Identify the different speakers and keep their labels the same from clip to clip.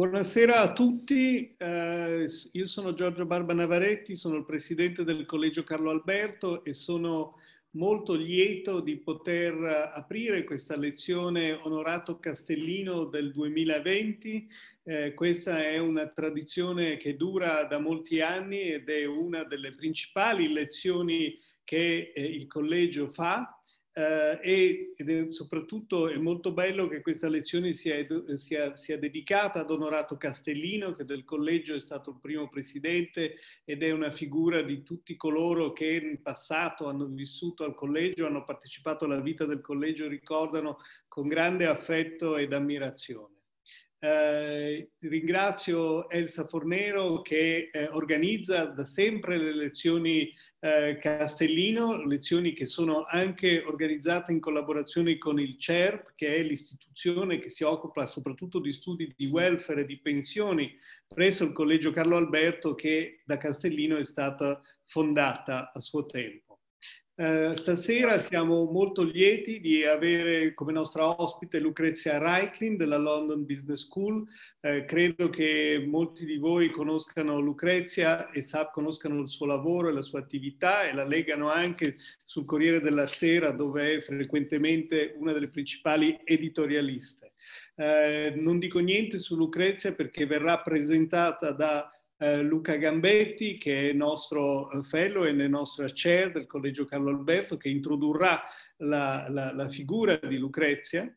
Speaker 1: Buonasera a tutti, eh, io sono Giorgio Barba Navaretti, sono il presidente del Collegio Carlo Alberto e sono molto lieto di poter aprire questa lezione Onorato Castellino del 2020. Eh, questa è una tradizione che dura da molti anni ed è una delle principali lezioni che eh, il collegio fa Uh, e, ed è, soprattutto è molto bello che questa lezione sia, sia, sia, dedicata ad Onorato Castellino, che del collegio è stato il primo presidente ed è una figura di tutti coloro che in passato hanno vissuto al collegio, hanno partecipato alla vita del collegio, ricordano con grande affetto ed ammirazione. Eh, ringrazio Elsa Fornero che eh, organizza da sempre le lezioni eh, Castellino, lezioni che sono anche organizzate in collaborazione con il CERP, che è l'istituzione che si occupa soprattutto di studi di welfare e di pensioni presso il Collegio Carlo Alberto che da Castellino è stata fondata a suo tempo. Eh, stasera siamo molto lieti di avere come nostra ospite Lucrezia Reiklin della London Business School. Eh, credo che molti di voi conoscano Lucrezia e sa, conoscano il suo lavoro e la sua attività e la legano anche sul Corriere della Sera dove è frequentemente una delle principali editorialiste. Eh, non dico niente su Lucrezia perché verrà presentata da eh, Luca Gambetti, che è nostro eh, fellow e nel nostro chair del Collegio Carlo Alberto, che introdurrà la, la, la figura di Lucrezia.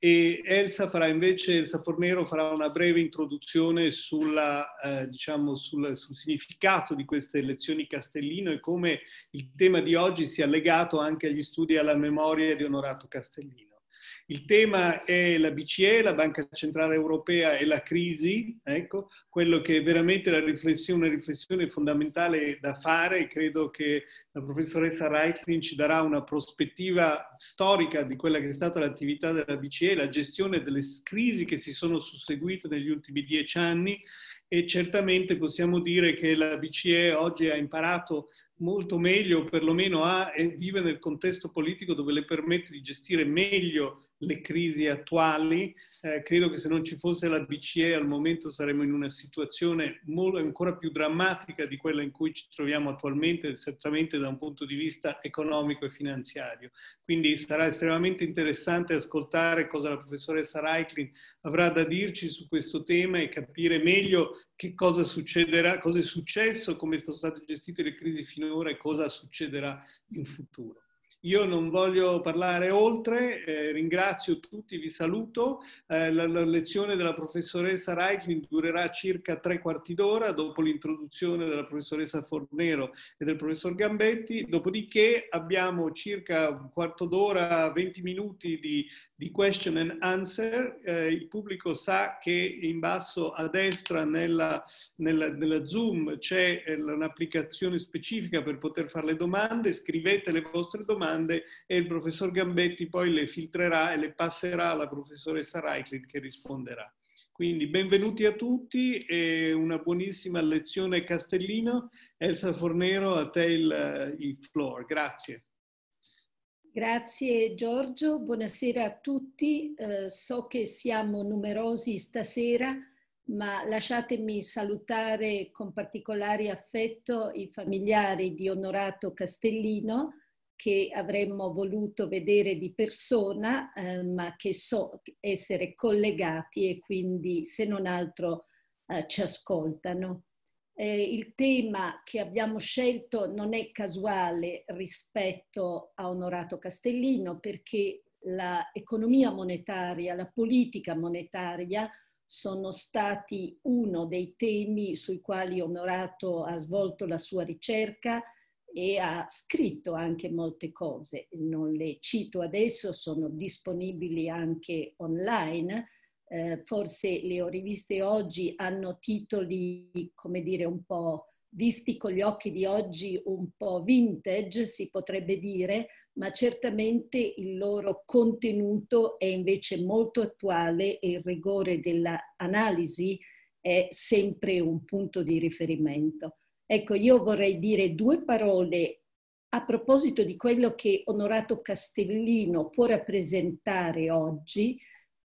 Speaker 1: E Elsa farà invece, Elsa Fornero farà una breve introduzione sulla, eh, diciamo, sul, sul, significato di queste lezioni Castellino e come il tema di oggi sia legato anche agli studi alla memoria di Onorato Castellino. Il tema è la BCE, la Banca Centrale Europea e la crisi, ecco, quello che è veramente la riflessione, una riflessione fondamentale da fare. Credo che la professoressa Reitlin ci darà una prospettiva storica di quella che è stata l'attività della BCE, la gestione delle crisi che si sono susseguite negli ultimi dieci anni e certamente possiamo dire che la BCE oggi ha imparato molto meglio, perlomeno ha e vive nel contesto politico dove le permette di gestire meglio le crisi attuali. Eh, credo che se non ci fosse la BCE al momento saremmo in una situazione molto, ancora più drammatica di quella in cui ci troviamo attualmente, certamente da un punto di vista economico e finanziario. Quindi sarà estremamente interessante ascoltare cosa la professoressa Reiklin avrà da dirci su questo tema e capire meglio che cosa succederà, cosa è successo, come sono state gestite le crisi finora e cosa succederà in futuro. Io non voglio parlare oltre, eh, ringrazio tutti, vi saluto. Eh, la, la, lezione della professoressa Reichling durerà circa tre quarti d'ora dopo l'introduzione della professoressa Fornero e del professor Gambetti, dopodiché abbiamo circa un quarto d'ora, 20 minuti di, di question and answer. Eh, il pubblico sa che in basso a destra nella, nella, nella Zoom c'è eh, un'applicazione specifica per poter fare le domande, scrivete le vostre domande domande e il professor Gambetti poi le filtrerà e le passerà alla professoressa Reichling che risponderà. Quindi benvenuti a tutti e una buonissima lezione Castellino. Elsa Fornero, a te il, il floor. Grazie.
Speaker 2: Grazie Giorgio, buonasera a tutti. Eh, so che siamo numerosi stasera, ma lasciatemi salutare con particolare affetto i familiari di Onorato Castellino, che avremmo voluto vedere di persona, eh, ma che so essere collegati e quindi se non altro eh, ci ascoltano. Eh, il tema che abbiamo scelto non è casuale rispetto a Onorato Castellino perché l'economia monetaria, la politica monetaria sono stati uno dei temi sui quali Onorato ha svolto la sua ricerca, e ha scritto anche molte cose. Non le cito adesso, sono disponibili anche online. Eh, forse le ho riviste oggi, hanno titoli, come dire, un po' visti con gli occhi di oggi, un po' vintage, si potrebbe dire, ma certamente il loro contenuto è invece molto attuale e il rigore dell'analisi è sempre un punto di riferimento. Ecco, io vorrei dire due parole a proposito di quello che Onorato Castellino può rappresentare oggi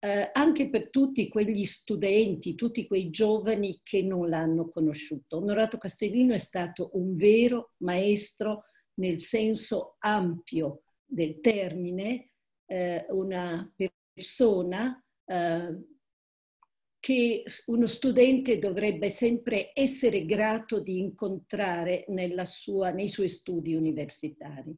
Speaker 2: eh, anche per tutti quegli studenti, tutti quei giovani che non l'hanno conosciuto. Onorato Castellino è stato un vero maestro nel senso ampio del termine, eh, una persona eh, che uno studente dovrebbe sempre essere grato di incontrare sua, nei suoi studi universitari.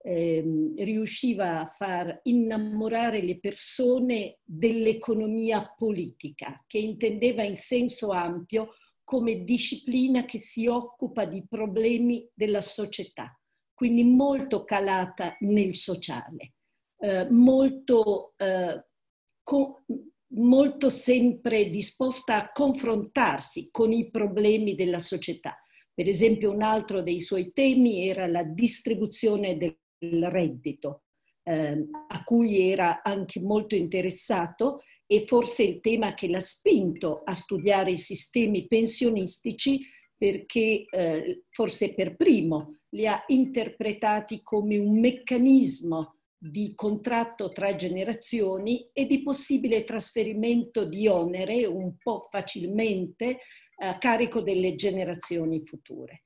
Speaker 2: Eh, riusciva a far innamorare le persone dell'economia politica, che intendeva in senso ampio come disciplina che si occupa di problemi della società, quindi molto calata nel sociale, eh, molto eh, molto sempre disposta a confrontarsi con i problemi della società. Per esempio, un altro dei suoi temi era la distribuzione del reddito, eh, a cui era anche molto interessato e forse il tema che l'ha spinto a studiare i sistemi pensionistici perché eh, forse per primo li ha interpretati come un meccanismo di contratto tra generazioni e di possibile trasferimento di onere un po' facilmente a carico delle generazioni future.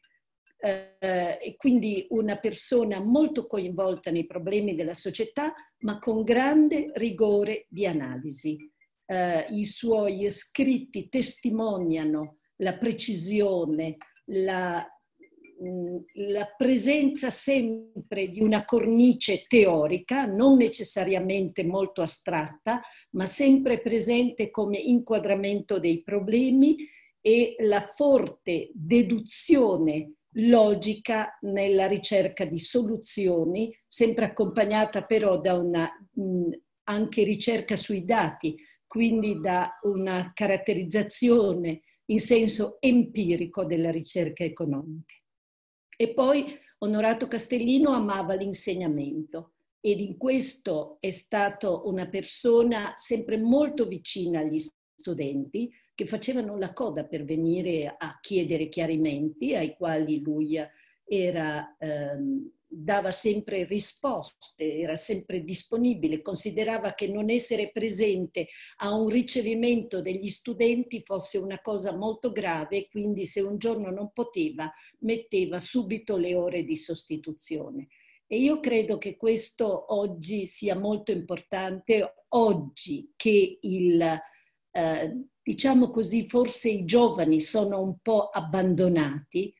Speaker 2: Eh, quindi una persona molto coinvolta nei problemi della società, ma con grande rigore di analisi. Eh, I suoi scritti testimoniano la precisione, la la presenza sempre di una cornice teorica, non necessariamente molto astratta, ma sempre presente come inquadramento dei problemi e la forte deduzione logica nella ricerca di soluzioni, sempre accompagnata però da una mh, anche ricerca sui dati, quindi da una caratterizzazione in senso empirico della ricerca economica. E poi Onorato Castellino amava l'insegnamento ed in questo è stato una persona sempre molto vicina agli studenti che facevano la coda per venire a chiedere chiarimenti ai quali lui era ehm, dava sempre risposte, era sempre disponibile, considerava che non essere presente a un ricevimento degli studenti fosse una cosa molto grave quindi se un giorno non poteva metteva subito le ore di sostituzione. E io credo che questo oggi sia molto importante, oggi che il, eh, diciamo così, forse i giovani sono un po' abbandonati,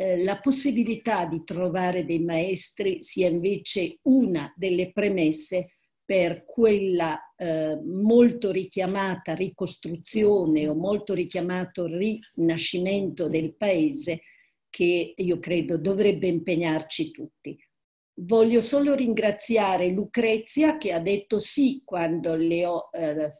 Speaker 2: eh, la possibilità di trovare dei maestri sia invece una delle premesse per quella eh, molto richiamata ricostruzione o molto richiamato rinascimento del paese che io credo dovrebbe impegnarci tutti. Voglio solo ringraziare Lucrezia che ha detto sì quando le ho eh,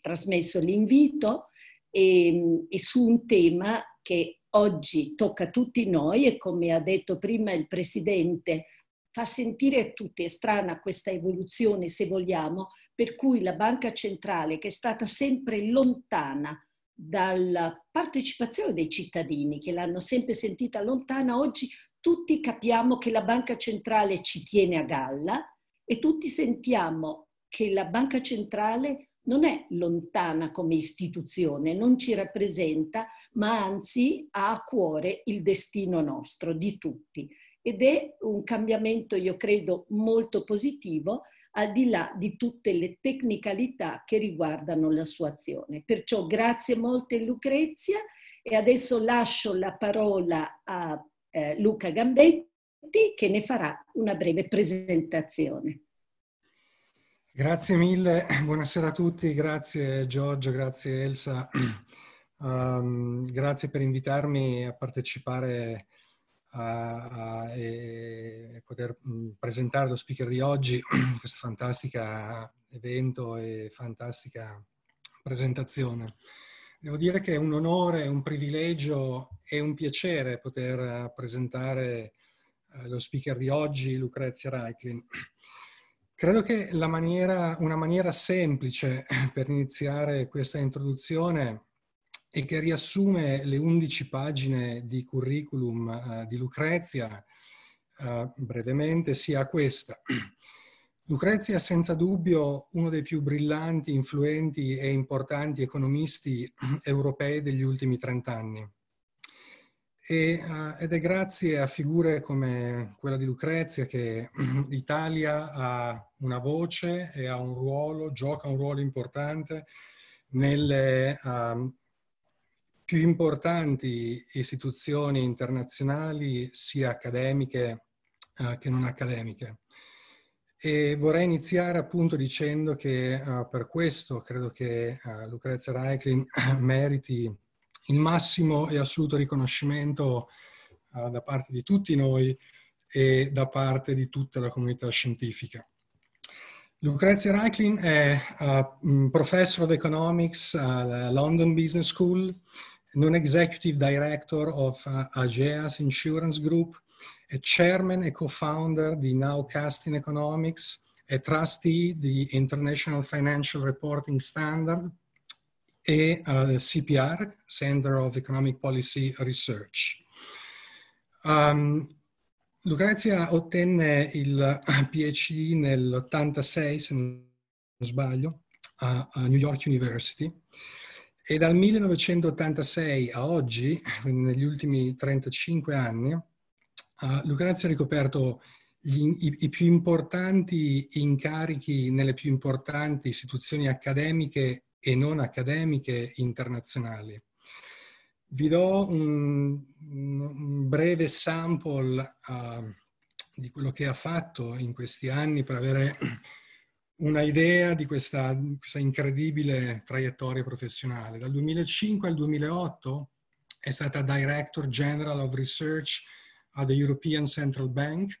Speaker 2: trasmesso l'invito e, e su un tema che oggi tocca a tutti noi e come ha detto prima il Presidente, fa sentire a tutti, è strana questa evoluzione se vogliamo, per cui la banca centrale che è stata sempre lontana dalla partecipazione dei cittadini, che l'hanno sempre sentita lontana, oggi tutti capiamo che la banca centrale ci tiene a galla e tutti sentiamo che la banca centrale non è lontana come istituzione, non ci rappresenta, ma anzi ha a cuore il destino nostro, di tutti. Ed è un cambiamento, io credo, molto positivo, al di là di tutte le tecnicalità che riguardano la sua azione. Perciò grazie molte Lucrezia e adesso lascio la parola a eh, Luca Gambetti che ne farà una breve presentazione.
Speaker 3: Grazie mille, buonasera a tutti, grazie Giorgio, grazie Elsa, um, grazie per invitarmi a partecipare a, a, e poter mm, presentare lo speaker di oggi, questo fantastico evento e fantastica presentazione. Devo dire che è un onore, un privilegio e un piacere poter presentare eh, lo speaker di oggi, Lucrezia Reiklin. Credo che maniera, una maniera semplice per iniziare questa introduzione e che riassume le 11 pagine di curriculum uh, di Lucrezia uh, brevemente sia questa. Lucrezia è senza dubbio uno dei più brillanti, influenti e importanti economisti europei degli ultimi trent'anni. E, uh, ed è grazie a figure come quella di Lucrezia che l'Italia ha una voce e ha un ruolo, gioca un ruolo importante nelle uh, più importanti istituzioni internazionali, sia accademiche uh, che non accademiche. E vorrei iniziare appunto dicendo che uh, per questo credo che Lucrezia Reiklin meriti il massimo e assoluto riconoscimento uh, da parte di tutti noi e da parte di tutta la comunità scientifica. Lucrezia Reiklin è Professor of Economics alla London Business School, Non-Executive Director of Ageas Insurance Group, è chairman e co-founder di Nowcasting Economics, è trustee di International Financial Reporting Standard e uh, CPR, Center of Economic Policy Research. Um, Lucrezia ottenne il PhD nell'86, se non sbaglio, a, a New York University e dal 1986 a oggi, negli ultimi 35 anni, Uh, Lucrezia ha ricoperto gli, i, i, più importanti incarichi nelle più importanti istituzioni accademiche e non accademiche internazionali. Vi do un, un breve sample uh, di quello che ha fatto in questi anni per avere una idea di questa, questa incredibile traiettoria professionale. Dal 2005 al 2008 è stata Director General of Research alla European Central Bank.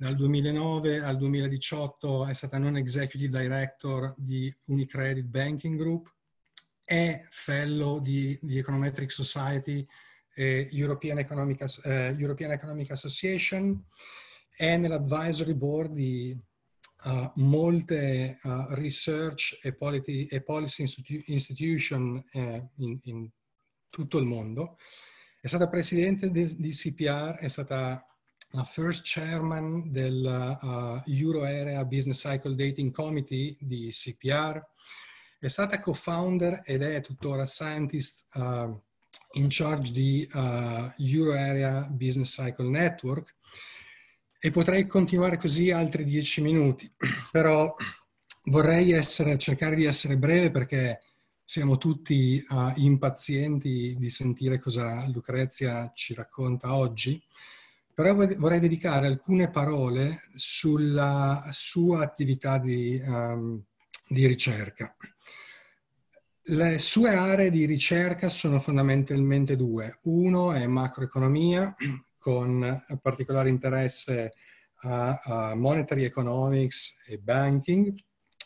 Speaker 3: Dal 2009 al 2018 è stata non-executive director di Unicredit Banking Group, è fellow di, di Econometric Society e European Economic, eh, European Economic Association, è nell'advisory board di uh, molte uh, research e, politi, e policy institu institution eh, in, in tutto il mondo. È stata presidente di, CPR, è stata first chairman del uh, Euro Area Business Cycle Dating Committee di CPR, è stata co-founder ed è tuttora scientist uh, in charge di uh, Euro Area Business Cycle Network. E potrei continuare così altri dieci minuti, però vorrei essere, cercare di essere breve perché siamo tutti uh, impazienti di sentire cosa Lucrezia ci racconta oggi, però vorrei dedicare alcune parole sulla sua attività di, um, di ricerca. Le sue aree di ricerca sono fondamentalmente due. Uno è macroeconomia, con particolare interesse a, a monetary economics e banking.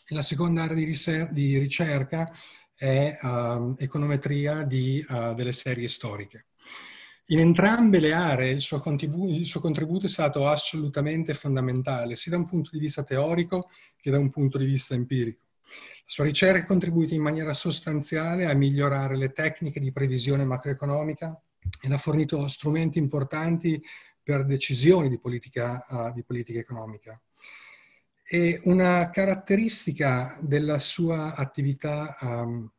Speaker 3: La seconda area di, di ricerca è uh, econometria di, uh, delle serie storiche. In entrambe le aree il suo, il suo, contributo è stato assolutamente fondamentale, sia da un punto di vista teorico che da un punto di vista empirico. La sua ricerca ha contribuito in maniera sostanziale a migliorare le tecniche di previsione macroeconomica ed ha fornito strumenti importanti per decisioni di politica, uh, di politica economica. E una caratteristica della sua attività um,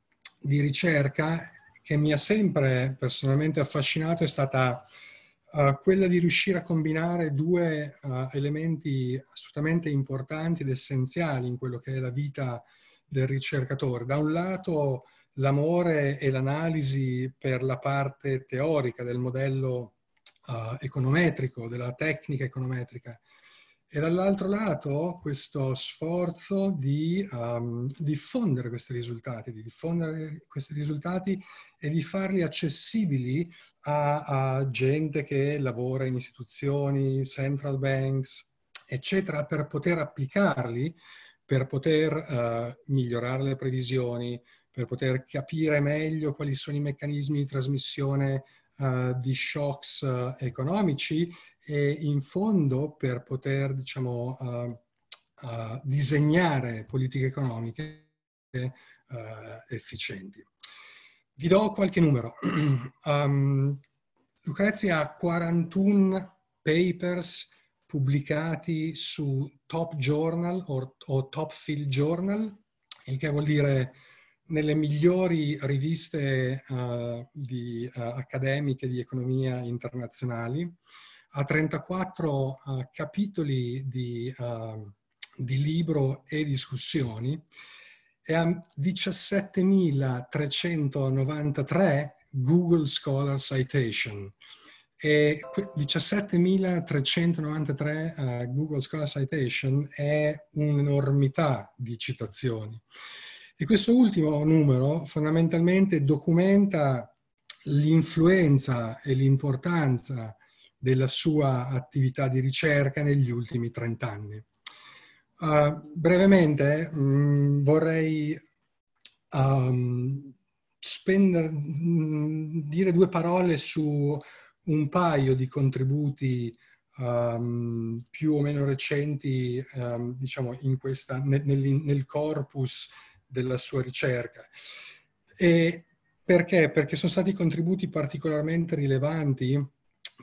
Speaker 3: di ricerca che mi ha sempre personalmente affascinato è stata uh, quella di riuscire a combinare due uh, elementi assolutamente importanti ed essenziali in quello che è la vita del ricercatore. Da un lato l'amore e l'analisi per la parte teorica del modello uh, econometrico, della tecnica econometrica, e dall'altro lato questo sforzo di um, diffondere questi risultati, di diffondere questi risultati e di farli accessibili a, a gente che lavora in istituzioni, central banks, eccetera, per poter applicarli, per poter uh, migliorare le previsioni, per poter capire meglio quali sono i meccanismi di trasmissione uh, di shocks uh, economici e in fondo per poter diciamo, uh, disegnare politiche economiche efficienti. Vi do qualche numero. Um, Lucrezia ha 41 papers pubblicati su Top Journal o Top Field Journal, il che vuol dire nelle migliori riviste uh, di, uh, accademiche di economia internazionali, ha 34 uh, capitoli di, di, libro e discussioni e ha 17.393 Google Scholar Citation e 17.393 Google Scholar Citation è un'enormità di citazioni. E questo ultimo numero fondamentalmente documenta l'influenza e l'importanza della sua attività di ricerca negli ultimi 30 anni. Uh, brevemente mh, mm, vorrei um, spendere, mh, dire due parole su un paio di contributi um, più o meno recenti um, diciamo questa, nel, nel corpus della sua ricerca. E perché? Perché sono stati contributi particolarmente rilevanti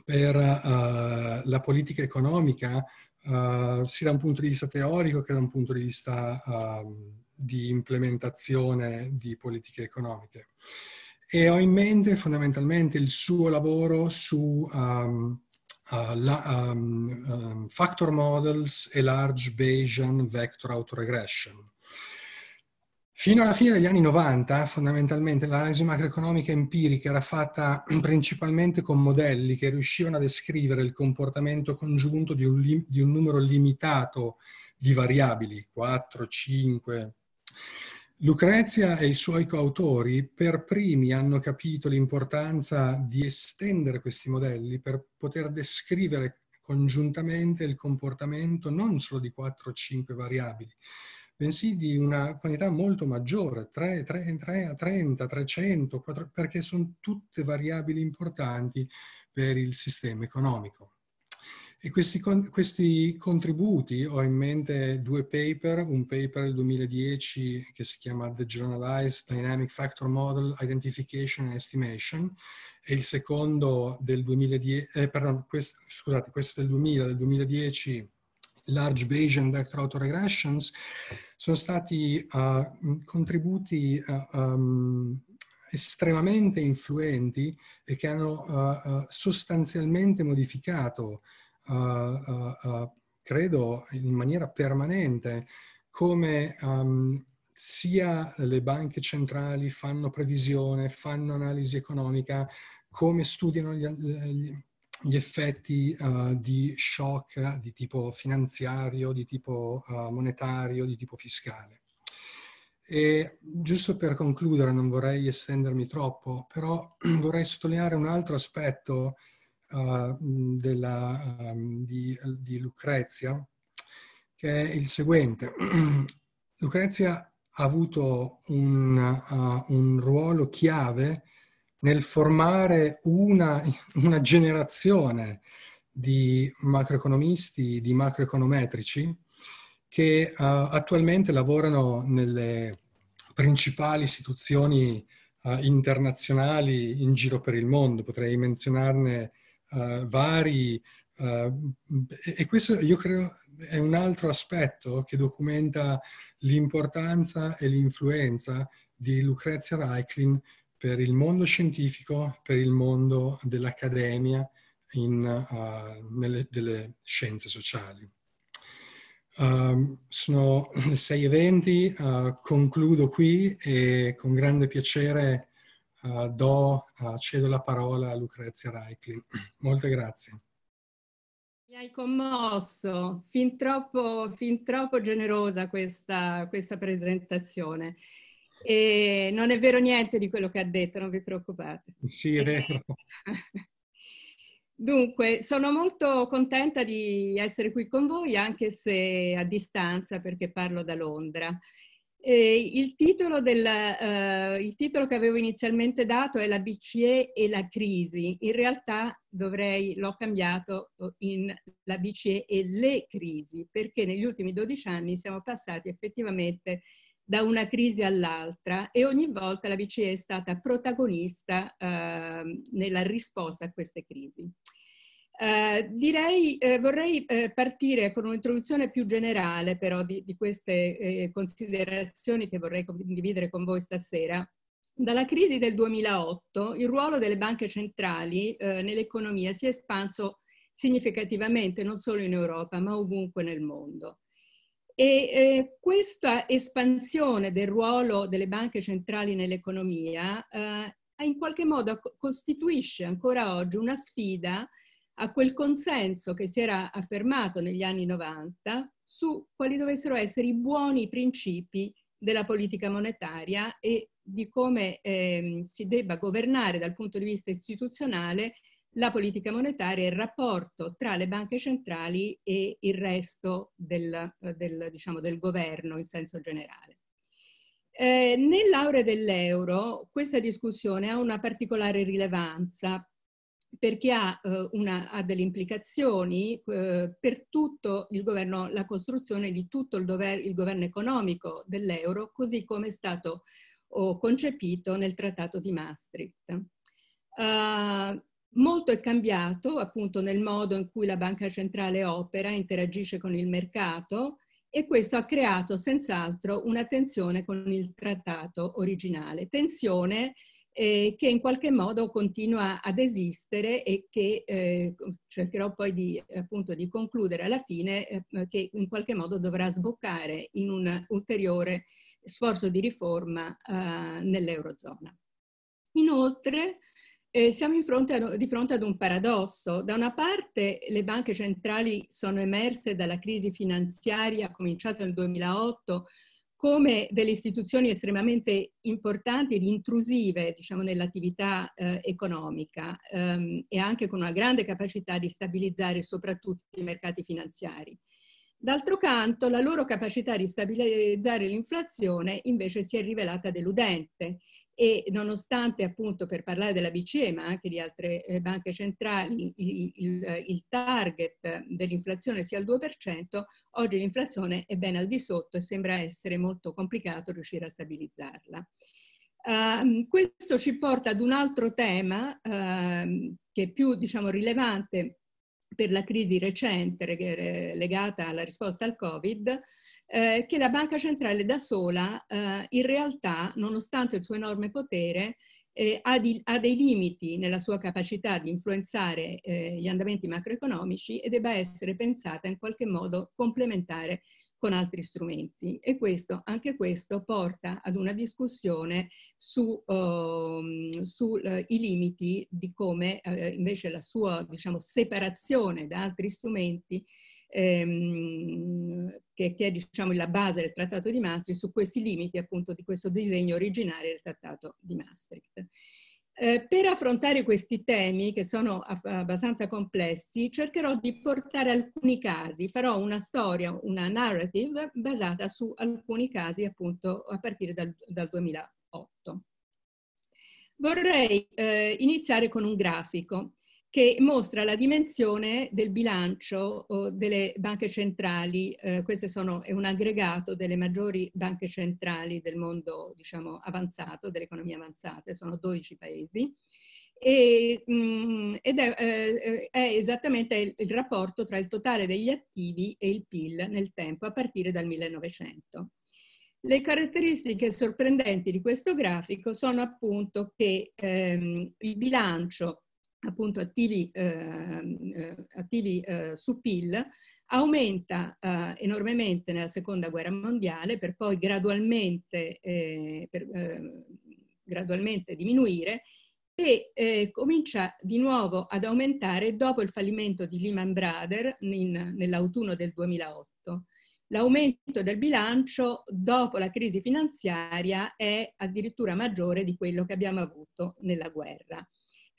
Speaker 3: per uh, la politica economica, uh, sia da un punto di vista teorico che da un punto di vista uh, di implementazione di politiche economiche. E ho in mente fondamentalmente il suo lavoro su um, la, um, um, factor models e large Bayesian vector autoregression. Fino alla fine degli anni 90, fondamentalmente, l'analisi macroeconomica empirica era fatta principalmente con modelli che riuscivano a descrivere il comportamento congiunto di un, lim- di un numero limitato di variabili, 4, 5. Lucrezia e i suoi coautori per primi hanno capito l'importanza di estendere questi modelli per poter descrivere congiuntamente il comportamento non solo di 4 o 5 variabili, bensì di una quantità molto maggiore, 3, 3, 3 30, 300, 4, perché sono tutte variabili importanti per il sistema economico. E questi, questi, contributi, ho in mente due paper, un paper del 2010 che si chiama The Generalized Dynamic Factor Model Identification and Estimation e il secondo del 2010, eh, pardon, questo, scusate, questo del 2000, del 2010 Large Bayesian Vector Autoregressions, sono stati uh, contributi uh, um, estremamente influenti e che hanno uh, sostanzialmente modificato, credo in maniera permanente, come um, sia le banche centrali fanno previsione, fanno analisi economica, come studiano gli, gli gli effetti uh, di shock di tipo finanziario, di tipo uh, monetario, di tipo fiscale. E giusto per concludere, non vorrei estendermi troppo, però vorrei sottolineare un altro aspetto uh, della, um, di, di, Lucrezia, che è il seguente. Lucrezia ha avuto un, un ruolo chiave nel formare una, una generazione di macroeconomisti, di macroeconometrici che uh, attualmente lavorano nelle principali istituzioni uh, internazionali in giro per il mondo. Potrei menzionarne uh, vari. e questo io credo è un altro aspetto che documenta l'importanza e l'influenza di Lucrezia Reiklin per il mondo scientifico, per il mondo dell'accademia, in, uh, nelle, delle scienze sociali. Uh, sono sei eventi, uh, concludo qui e con grande piacere uh, do, cedo la parola a Lucrezia Reichli. Molte grazie.
Speaker 4: Mi hai commosso, fin troppo, fin troppo generosa questa, questa presentazione. E non è vero niente di quello che ha detto, non vi preoccupate.
Speaker 3: Sì, è vero.
Speaker 4: Dunque, sono molto contenta di essere qui con voi, anche se a distanza, perché parlo da Londra. Il titolo, del, uh, il, titolo che avevo inizialmente dato è la BCE e la crisi. In realtà dovrei, l'ho cambiato in la BCE e le crisi, perché negli ultimi 12 anni siamo passati effettivamente da una crisi all'altra e ogni volta la BCE è stata protagonista eh, nella risposta a queste crisi. Uh, direi, eh, vorrei eh, partire con un'introduzione più generale però di, di queste eh, considerazioni che vorrei condividere con voi stasera. Dalla crisi del 2008 il ruolo delle banche centrali eh, nell'economia si è espanso significativamente non solo in Europa ma ovunque nel mondo. E eh, questa espansione del ruolo delle banche centrali nell'economia eh, in qualche modo costituisce ancora oggi una sfida a quel consenso che si era affermato negli anni 90 su quali dovessero essere i buoni principi della politica monetaria e di come eh, si debba governare dal punto di vista istituzionale la politica monetaria e il rapporto tra le banche centrali e il resto del, del, diciamo, del governo in senso generale. Eh, nell'aure dell'euro questa discussione ha una particolare rilevanza perché ha, eh, una, ha delle implicazioni eh, per tutto il governo, la costruzione di tutto il, dover, il governo economico dell'euro, così come è stato oh, concepito nel Trattato di Maastricht. Uh, molto è cambiato appunto nel modo in cui la banca centrale opera, interagisce con il mercato e questo ha creato senz'altro una tensione con il trattato originale. Tensione eh, che in qualche modo continua ad esistere e che eh, cercherò poi di, appunto, di concludere alla fine, eh, che in qualche modo dovrà sboccare in un ulteriore sforzo di riforma eh, nell'Eurozona. Inoltre, eh, siamo fronte a, di fronte ad un paradosso. Da una parte le banche centrali sono emerse dalla crisi finanziaria cominciata nel 2008 come delle istituzioni estremamente importanti ed intrusive diciamo, nell'attività eh, economica ehm, e anche con una grande capacità di stabilizzare soprattutto i mercati finanziari. D'altro canto, la loro capacità di stabilizzare l'inflazione invece si è rivelata deludente e nonostante appunto per parlare della BCE ma anche di altre eh, banche centrali il, il, il target dell'inflazione sia il 2%, oggi l'inflazione è ben al di sotto e sembra essere molto complicato riuscire a stabilizzarla. Uh, questo ci porta ad un altro tema uh, che è più diciamo, rilevante per la crisi recente legata alla risposta al Covid, eh, che la banca centrale da sola eh, in realtà, nonostante il suo enorme potere, eh, ha, di, ha, dei limiti nella sua capacità di influenzare eh, gli andamenti macroeconomici e debba essere pensata in qualche modo complementare con altri strumenti e questo, anche questo porta ad una discussione sui su, uh, limiti di come uh, invece la sua diciamo, separazione da altri strumenti ehm, che, che, è diciamo, la base del Trattato di Maastricht, su questi limiti appunto di questo disegno originario del Trattato di Maastricht. Eh, per affrontare questi temi, che sono abbastanza complessi, cercherò di portare alcuni casi, farò una storia, una narrative basata su alcuni casi appunto a partire dal, dal 2008. Vorrei eh, iniziare con un grafico che mostra la dimensione del bilancio delle banche centrali. Eh, questo sono, è un aggregato delle maggiori banche centrali del mondo diciamo, avanzato, delle economie avanzate, sono 12 paesi. E, mh, mm, ed è, eh, è, esattamente il, il rapporto tra il totale degli attivi e il PIL nel tempo a partire dal 1900. Le caratteristiche sorprendenti di questo grafico sono appunto che ehm, il bilancio appunto attivi, ehm, eh, attivi eh, su PIL aumenta eh, enormemente nella seconda guerra mondiale per poi gradualmente, eh, per, eh, gradualmente diminuire e eh, comincia di nuovo ad aumentare dopo il fallimento di Lehman Brothers nell'autunno del 2008. L'aumento del bilancio dopo la crisi finanziaria è addirittura maggiore di quello che abbiamo avuto nella guerra.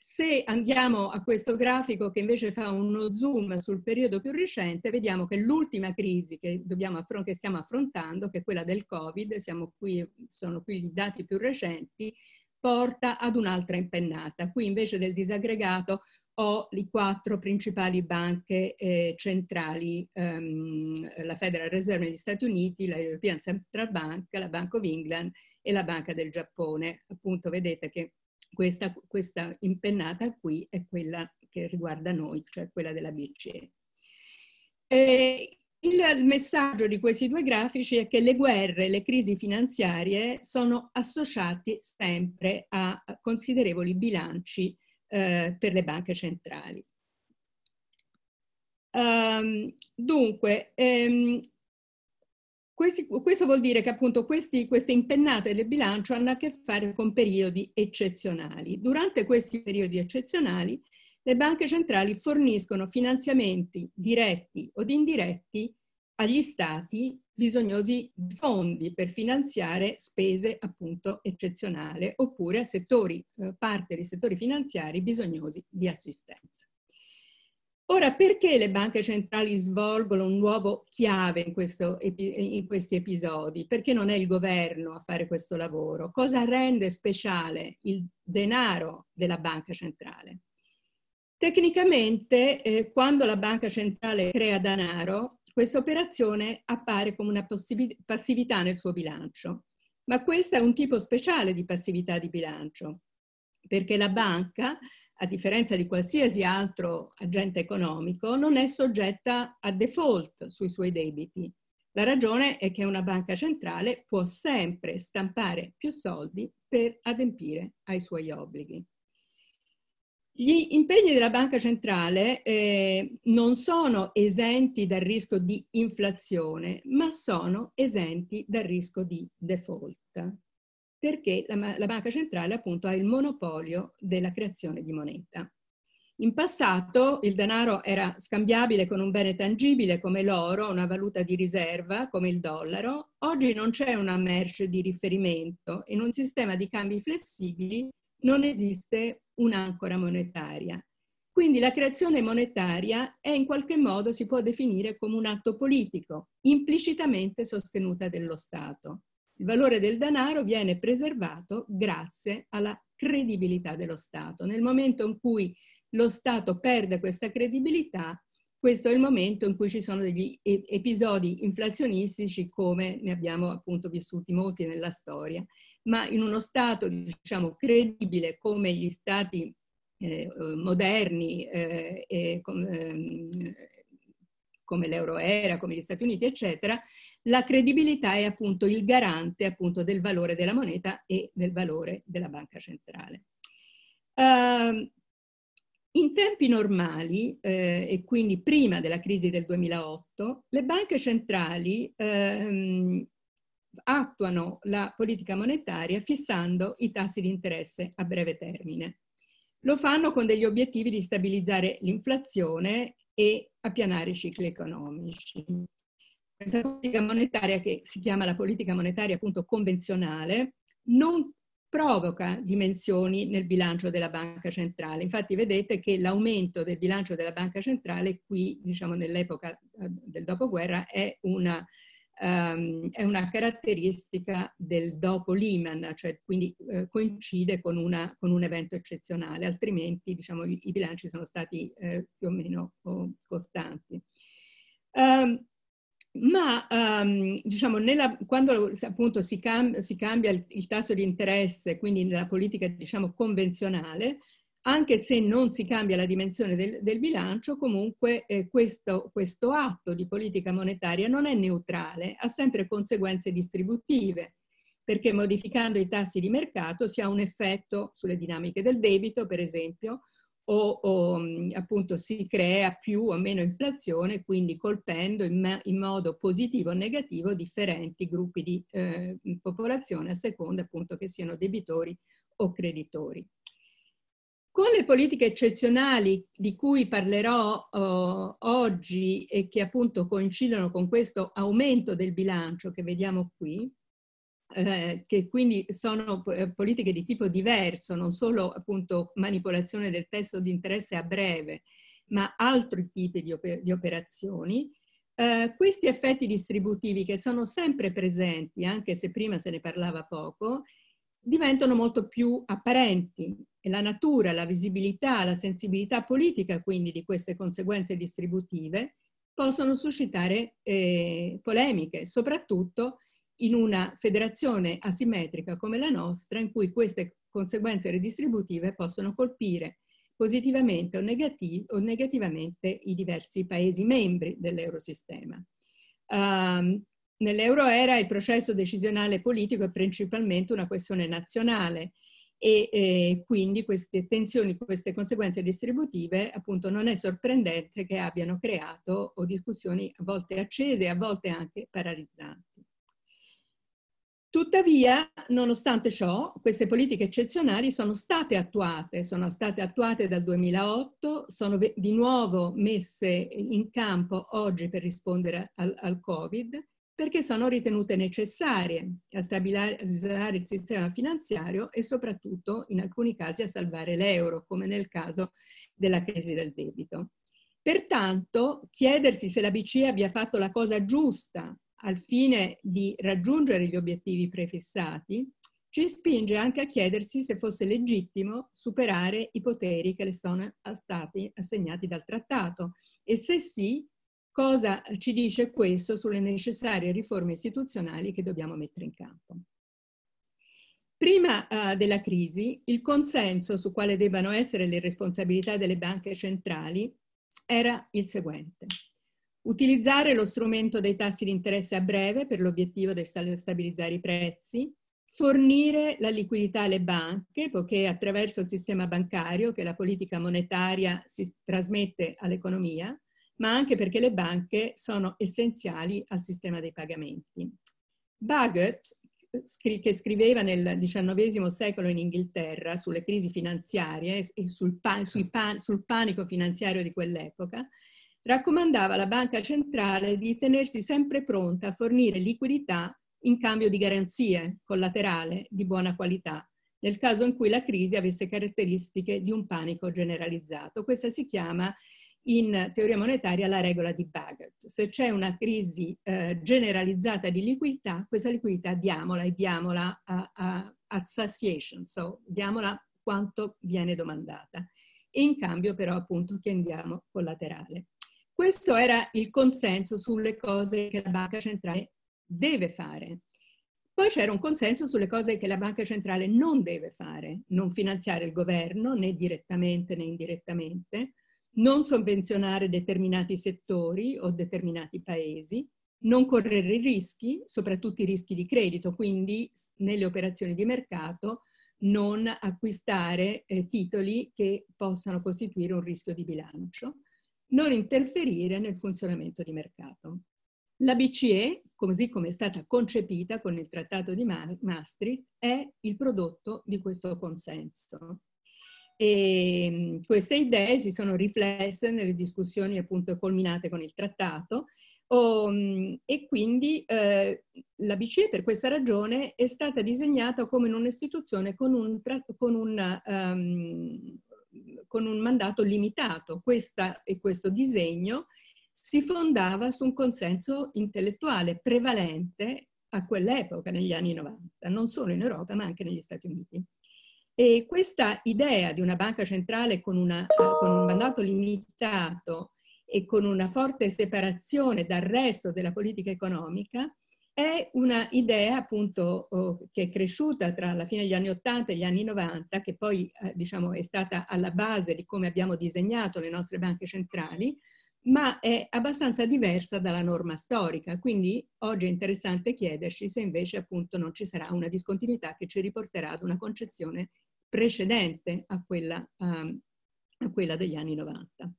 Speaker 4: Se andiamo a questo grafico che invece fa uno zoom sul periodo più recente, vediamo che l'ultima crisi che, che, stiamo affrontando, che è quella del Covid, qui, sono qui i dati più recenti, porta ad un'altra impennata. Qui invece del disaggregato ho le quattro principali banche eh, centrali, ehm, la Federal Reserve negli Stati Uniti, la European Central Bank, la Bank of England e la Banca del Giappone. Appunto vedete che questa, questa impennata qui è quella che riguarda noi, cioè quella della BCE. E il messaggio di questi due grafici è che le guerre, le crisi finanziarie sono associati sempre a considerevoli bilanci eh, per le banche centrali. Um, dunque, ehm, questi, questo vuol dire che appunto questi, queste impennate del bilancio hanno a che fare con periodi eccezionali. Durante questi periodi eccezionali le banche centrali forniscono finanziamenti diretti o indiretti agli stati bisognosi di fondi per finanziare spese appunto eccezionali oppure a settori, eh, parte dei settori finanziari bisognosi di assistenza. Ora, perché le banche centrali svolgono un nuovo chiave in, questo, in, questi episodi? Perché non è il governo a fare questo lavoro? Cosa rende speciale il denaro della banca centrale? Tecnicamente, eh, quando la banca centrale crea denaro, questa operazione appare come una passività nel suo bilancio. Ma questo è un tipo speciale di passività di bilancio, perché la banca a differenza di qualsiasi altro agente economico, non è soggetta a default sui suoi debiti. La ragione è che una banca centrale può sempre stampare più soldi per adempiere ai suoi obblighi. Gli impegni della banca centrale eh, non sono esenti dal rischio di inflazione, ma sono esenti dal rischio di default perché la, la banca centrale appunto ha il monopolio della creazione di moneta. In passato il denaro era scambiabile con un bene tangibile come l'oro, una valuta di riserva come il dollaro. Oggi non c'è una merce di riferimento. In un sistema di cambi flessibili non esiste un'ancora monetaria. Quindi la creazione monetaria è in qualche modo, si può definire come un atto politico, implicitamente sostenuta dello Stato. Il valore del denaro viene preservato grazie alla credibilità dello Stato. Nel momento in cui lo Stato perde questa credibilità, questo è il momento in cui ci sono degli episodi inflazionistici come ne abbiamo appunto vissuti molti nella storia, ma in uno Stato diciamo credibile come gli Stati eh, moderni eh, eh, come l'euro era, come gli Stati Uniti, eccetera, la credibilità è appunto il garante appunto del valore della moneta e del valore della banca centrale. Uh, in tempi normali, eh, e quindi prima della crisi del 2008, le banche centrali ehm, attuano la politica monetaria fissando i tassi di interesse a breve termine. Lo fanno con degli obiettivi di stabilizzare l'inflazione e appianare i cicli economici. Questa politica monetaria, che si chiama la politica monetaria appunto convenzionale, non provoca dimensioni nel bilancio della banca centrale. Infatti vedete che l'aumento del bilancio della banca centrale qui, diciamo nell'epoca eh, del dopoguerra, è una um, è una caratteristica del dopo Lehman, cioè quindi eh, coincide con, una, con, un evento eccezionale, altrimenti diciamo, i, i bilanci sono stati eh, più o meno oh, costanti. Um, ma um, diciamo, nella, quando appunto si, cam, si cambia il, il, tasso di interesse, quindi nella politica diciamo, convenzionale, anche se non si cambia la dimensione del, del bilancio, comunque eh, questo, questo atto di politica monetaria non è neutrale, ha sempre conseguenze distributive, perché modificando i tassi di mercato si ha un effetto sulle dinamiche del debito, per esempio, o, o appunto si crea più o meno inflazione, quindi colpendo in, in modo positivo o negativo differenti gruppi di eh, popolazione a seconda appunto che siano debitori o creditori. Con le politiche eccezionali di cui parlerò uh, oggi e che appunto coincidono con questo aumento del bilancio che vediamo qui, eh, che quindi sono eh, politiche di tipo diverso, non solo appunto manipolazione del testo di interesse a breve, ma altri tipi di, oper di operazioni, eh, questi effetti distributivi che sono sempre presenti, anche se prima se ne parlava poco, diventano molto più apparenti. E la natura, la visibilità, la sensibilità politica quindi di queste conseguenze distributive possono suscitare eh, polemiche, soprattutto in una federazione asimmetrica come la nostra in cui queste conseguenze redistributive possono colpire positivamente o, negati o negativamente i diversi Paesi membri dell'Eurosistema. Um, Nell'euro era il processo decisionale politico è principalmente una questione nazionale e eh, quindi queste tensioni, queste conseguenze distributive, appunto non è sorprendente che abbiano creato o discussioni a volte accese e a volte anche paralizzanti. Tuttavia, nonostante ciò, queste politiche eccezionali sono state attuate, sono state attuate dal 2008, sono di nuovo messe in campo oggi per rispondere al, al Covid perché sono ritenute necessarie a stabilizzare il sistema finanziario e soprattutto in alcuni casi a salvare l'euro, come nel caso della crisi del debito. Pertanto, chiedersi se la BCE abbia fatto la cosa giusta al fine di raggiungere gli obiettivi prefissati, ci spinge anche a chiedersi se fosse legittimo superare i poteri che le sono stati assegnati dal trattato e se sì, Cosa ci dice questo sulle necessarie riforme istituzionali che dobbiamo mettere in campo? Prima uh, della crisi, il consenso su quale debbano essere le responsabilità delle banche centrali era il seguente. Utilizzare lo strumento dei tassi di interesse a breve per l'obiettivo di stabilizzare i prezzi, fornire la liquidità alle banche, poiché attraverso il sistema bancario che la politica monetaria si trasmette all'economia, ma anche perché le banche sono essenziali al sistema dei pagamenti. Bagot, che scriveva nel XIX secolo in Inghilterra sulle crisi finanziarie e sul, pan, pan, sul panico finanziario di quell'epoca, raccomandava alla banca centrale di tenersi sempre pronta a fornire liquidità in cambio di garanzie collaterale di buona qualità, nel caso in cui la crisi avesse caratteristiche di un panico generalizzato. Questa si chiama in teoria monetaria la regola di Bagot. Se c'è una crisi eh, generalizzata di liquidità, questa liquidità diamola e diamola a, a, a satiation, so diamola quanto viene domandata. E in cambio però appunto chiediamo collaterale. Questo era il consenso sulle cose che la banca centrale deve fare. Poi c'era un consenso sulle cose che la banca centrale non deve fare, non finanziare il governo né direttamente né indirettamente, non sovvenzionare determinati settori o determinati paesi, non correre rischi, soprattutto i rischi di credito, quindi nelle operazioni di mercato non acquistare eh, titoli che possano costituire un rischio di bilancio, non interferire nel funzionamento di mercato. La BCE, così come è stata concepita con il Trattato di Maastricht, è il prodotto di questo consenso. E mm, queste idee si sono riflesse nelle discussioni appunto culminate con il trattato oh, e quindi eh, la BCE per questa ragione è stata disegnata come un'istituzione con un, con un, um, con un mandato limitato. Questa, e questo disegno si fondava su un consenso intellettuale prevalente a quell'epoca, negli anni 90, non solo in Europa ma anche negli Stati Uniti. E questa idea di una banca centrale con, una, con, un mandato limitato e con una forte separazione dal resto della politica economica è una idea appunto che è cresciuta tra la fine degli anni 80 e gli anni 90, che poi eh, diciamo è stata alla base di come abbiamo disegnato le nostre banche centrali, ma è abbastanza diversa dalla norma storica. Quindi oggi è interessante chiederci se invece appunto non ci sarà una discontinuità che ci riporterà ad una concezione precedente a quella, um, a quella degli anni 90.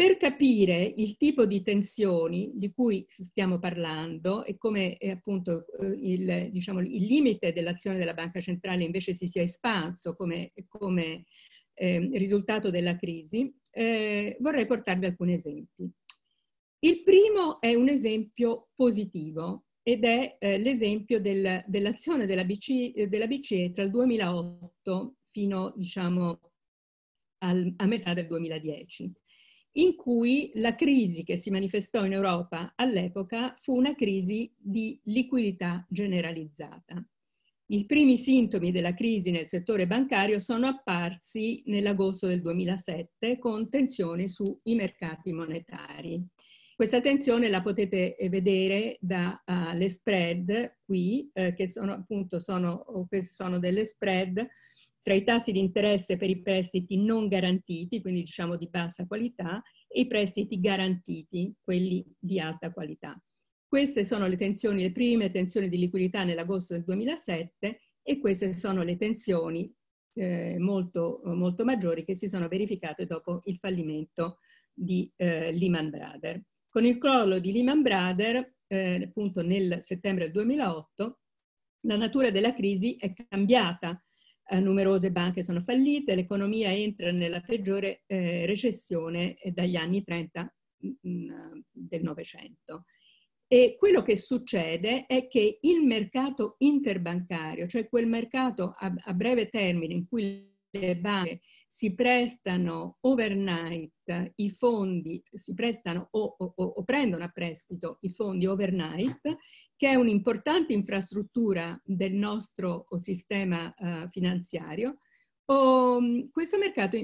Speaker 4: Per capire il tipo di tensioni di cui stiamo parlando e come eh, appunto eh, il, diciamo, il, limite dell'azione della banca centrale invece si sia espanso come, come eh, risultato della crisi, eh, vorrei portarvi alcuni esempi. Il primo è un esempio positivo ed è eh, l'esempio del, dell'azione della BCE, della BCE, tra il 2008 fino diciamo al, a metà del 2010, in cui la crisi che si manifestò in Europa all'epoca fu una crisi di liquidità generalizzata. I primi sintomi della crisi nel settore bancario sono apparsi nell'agosto del 2007 con tensioni sui mercati monetari. Questa tensione la potete eh, vedere dalle uh, spread qui, eh, che sono appunto sono, sono delle spread tra i tassi di interesse per i prestiti non garantiti, quindi diciamo di bassa qualità, e i prestiti garantiti, quelli di alta qualità. Queste sono le tensioni, le prime tensioni di liquidità nell'agosto del 2007 e queste sono le tensioni eh, molto, molto maggiori che si sono verificate dopo il fallimento di eh, Lehman Brothers. Con il crollo di Lehman Brothers, eh, appunto nel settembre del 2008, la natura della crisi è cambiata. Eh, numerose banche sono fallite, l'economia entra nella peggiore eh, recessione eh, dagli anni 30 mh, mm, del Novecento. E quello che succede è che il mercato interbancario, cioè quel mercato a, a breve termine in cui le banche si prestano overnight i fondi, si prestano o, o, o, prendono a prestito i fondi overnight, che è un'importante infrastruttura del nostro sistema uh, finanziario, o, questo mercato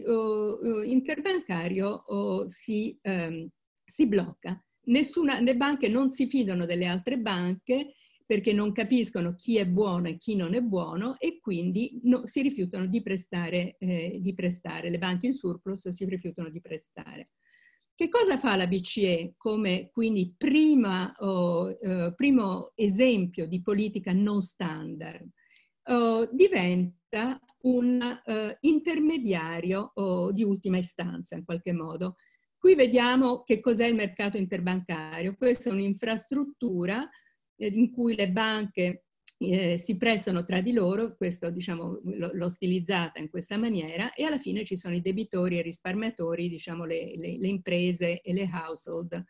Speaker 4: interbancario si, um, si blocca. Nessuna, le banche non si fidano delle altre banche perché non capiscono chi è buono e chi non è buono e quindi no, si rifiutano di prestare, eh, di prestare. Le banche in surplus si rifiutano di prestare. Che cosa fa la BCE come quindi prima, oh, eh, primo esempio di politica non standard? Oh, diventa un uh, intermediario oh, di ultima istanza in qualche modo. Qui vediamo che cos'è il mercato interbancario. Questa è un'infrastruttura eh, in cui le banche eh, si prestano tra di loro, questo diciamo l'ho stilizzata in questa maniera, e alla fine ci sono i debitori e i risparmiatori, diciamo le, le, le imprese e le household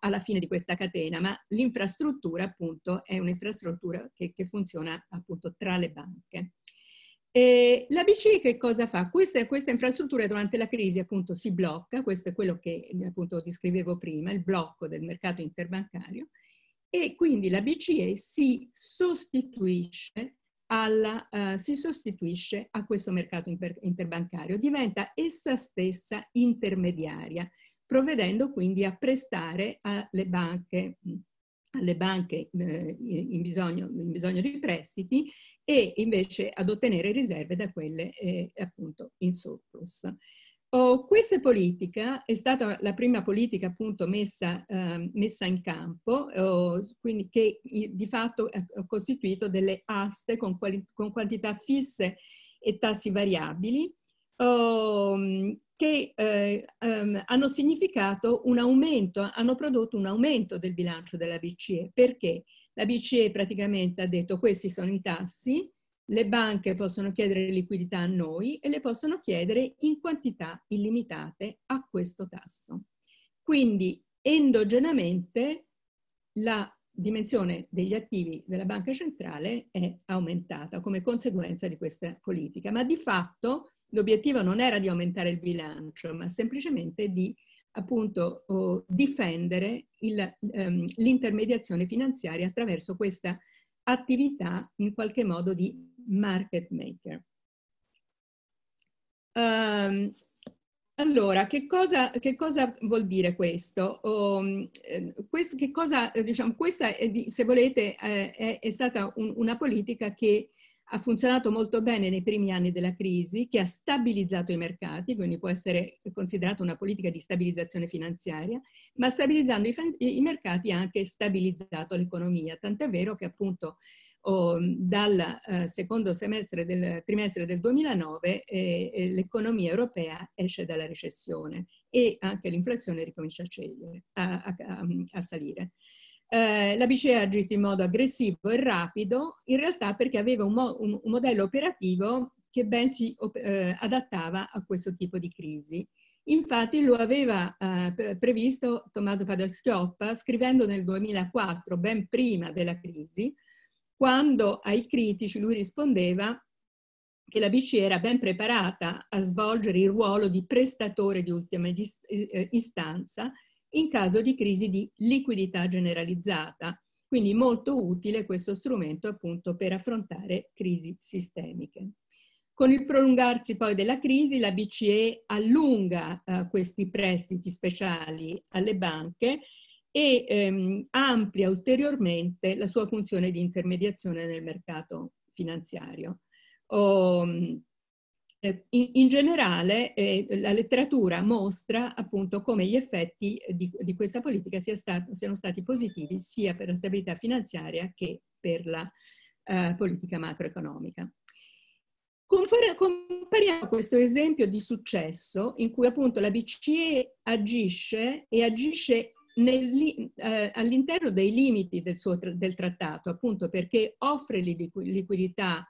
Speaker 4: alla fine di questa catena, ma l'infrastruttura appunto è un'infrastruttura che, che funziona appunto tra le banche. E la BCE che cosa fa? Questa, questa, infrastruttura durante la crisi appunto si blocca, questo è quello che appunto descrivevo prima, il blocco del mercato interbancario, e quindi la BCE si sostituisce, alla, uh, si sostituisce a questo mercato inter interbancario, diventa essa stessa intermediaria, provvedendo quindi a prestare alle banche, alle banche eh, in, bisogno, in, bisogno, di prestiti e invece ad ottenere riserve da quelle eh, appunto in surplus. Oh, questa politica è stata la prima politica appunto messa, eh, messa in campo, oh, quindi che di fatto ha costituito delle aste con, con quantità fisse e tassi variabili oh, che eh, um, hanno significato un aumento, hanno prodotto un aumento del bilancio della BCE. Perché? La BCE praticamente ha detto questi sono i tassi, le banche possono chiedere liquidità a noi e le possono chiedere in quantità illimitate a questo tasso. Quindi endogenamente la dimensione degli attivi della banca centrale è aumentata come conseguenza di questa politica, ma di fatto l'obiettivo non era di aumentare il bilancio, ma semplicemente di appunto difendere um, l'intermediazione finanziaria attraverso questa attività in qualche modo di market maker. Um, allora, che cosa, che cosa, vuol dire questo? Um, questo che cosa, diciamo, questa, è, se volete, è, è stata un, una politica che ha funzionato molto bene nei primi anni della crisi, che ha stabilizzato i mercati, quindi può essere considerata una politica di stabilizzazione finanziaria, ma stabilizzando i, i mercati ha anche stabilizzato l'economia, tant'è vero che appunto dal eh, secondo semestre del trimestre del 2009 eh, eh, l'economia europea esce dalla recessione e anche l'inflazione ricomincia a, scegliere, a, a, a salire. Eh, la BCE ha agito in modo aggressivo e rapido, in realtà perché aveva un, mo un, un modello operativo che ben si eh, adattava a questo tipo di crisi. Infatti lo aveva eh, previsto Tommaso Padoa-Schioppa scrivendo nel 2004, ben prima della crisi, quando ai critici lui rispondeva che la BCE era ben preparata a svolgere il ruolo di prestatore di ultima eh, istanza in caso di crisi di liquidità generalizzata. Quindi molto utile questo strumento appunto per affrontare crisi sistemiche. Con il prolungarsi poi della crisi la BCE allunga eh, questi prestiti speciali alle banche e ehm, amplia ulteriormente la sua funzione di intermediazione nel mercato finanziario. O, in, in, generale eh, la letteratura mostra appunto come gli effetti di, di questa politica sia stato, siano stati positivi sia per la stabilità finanziaria che per la eh, politica macroeconomica. Compariamo questo esempio di successo in cui appunto la BCE agisce e agisce eh, all'interno dei limiti del, suo, del trattato, appunto perché offre liquidità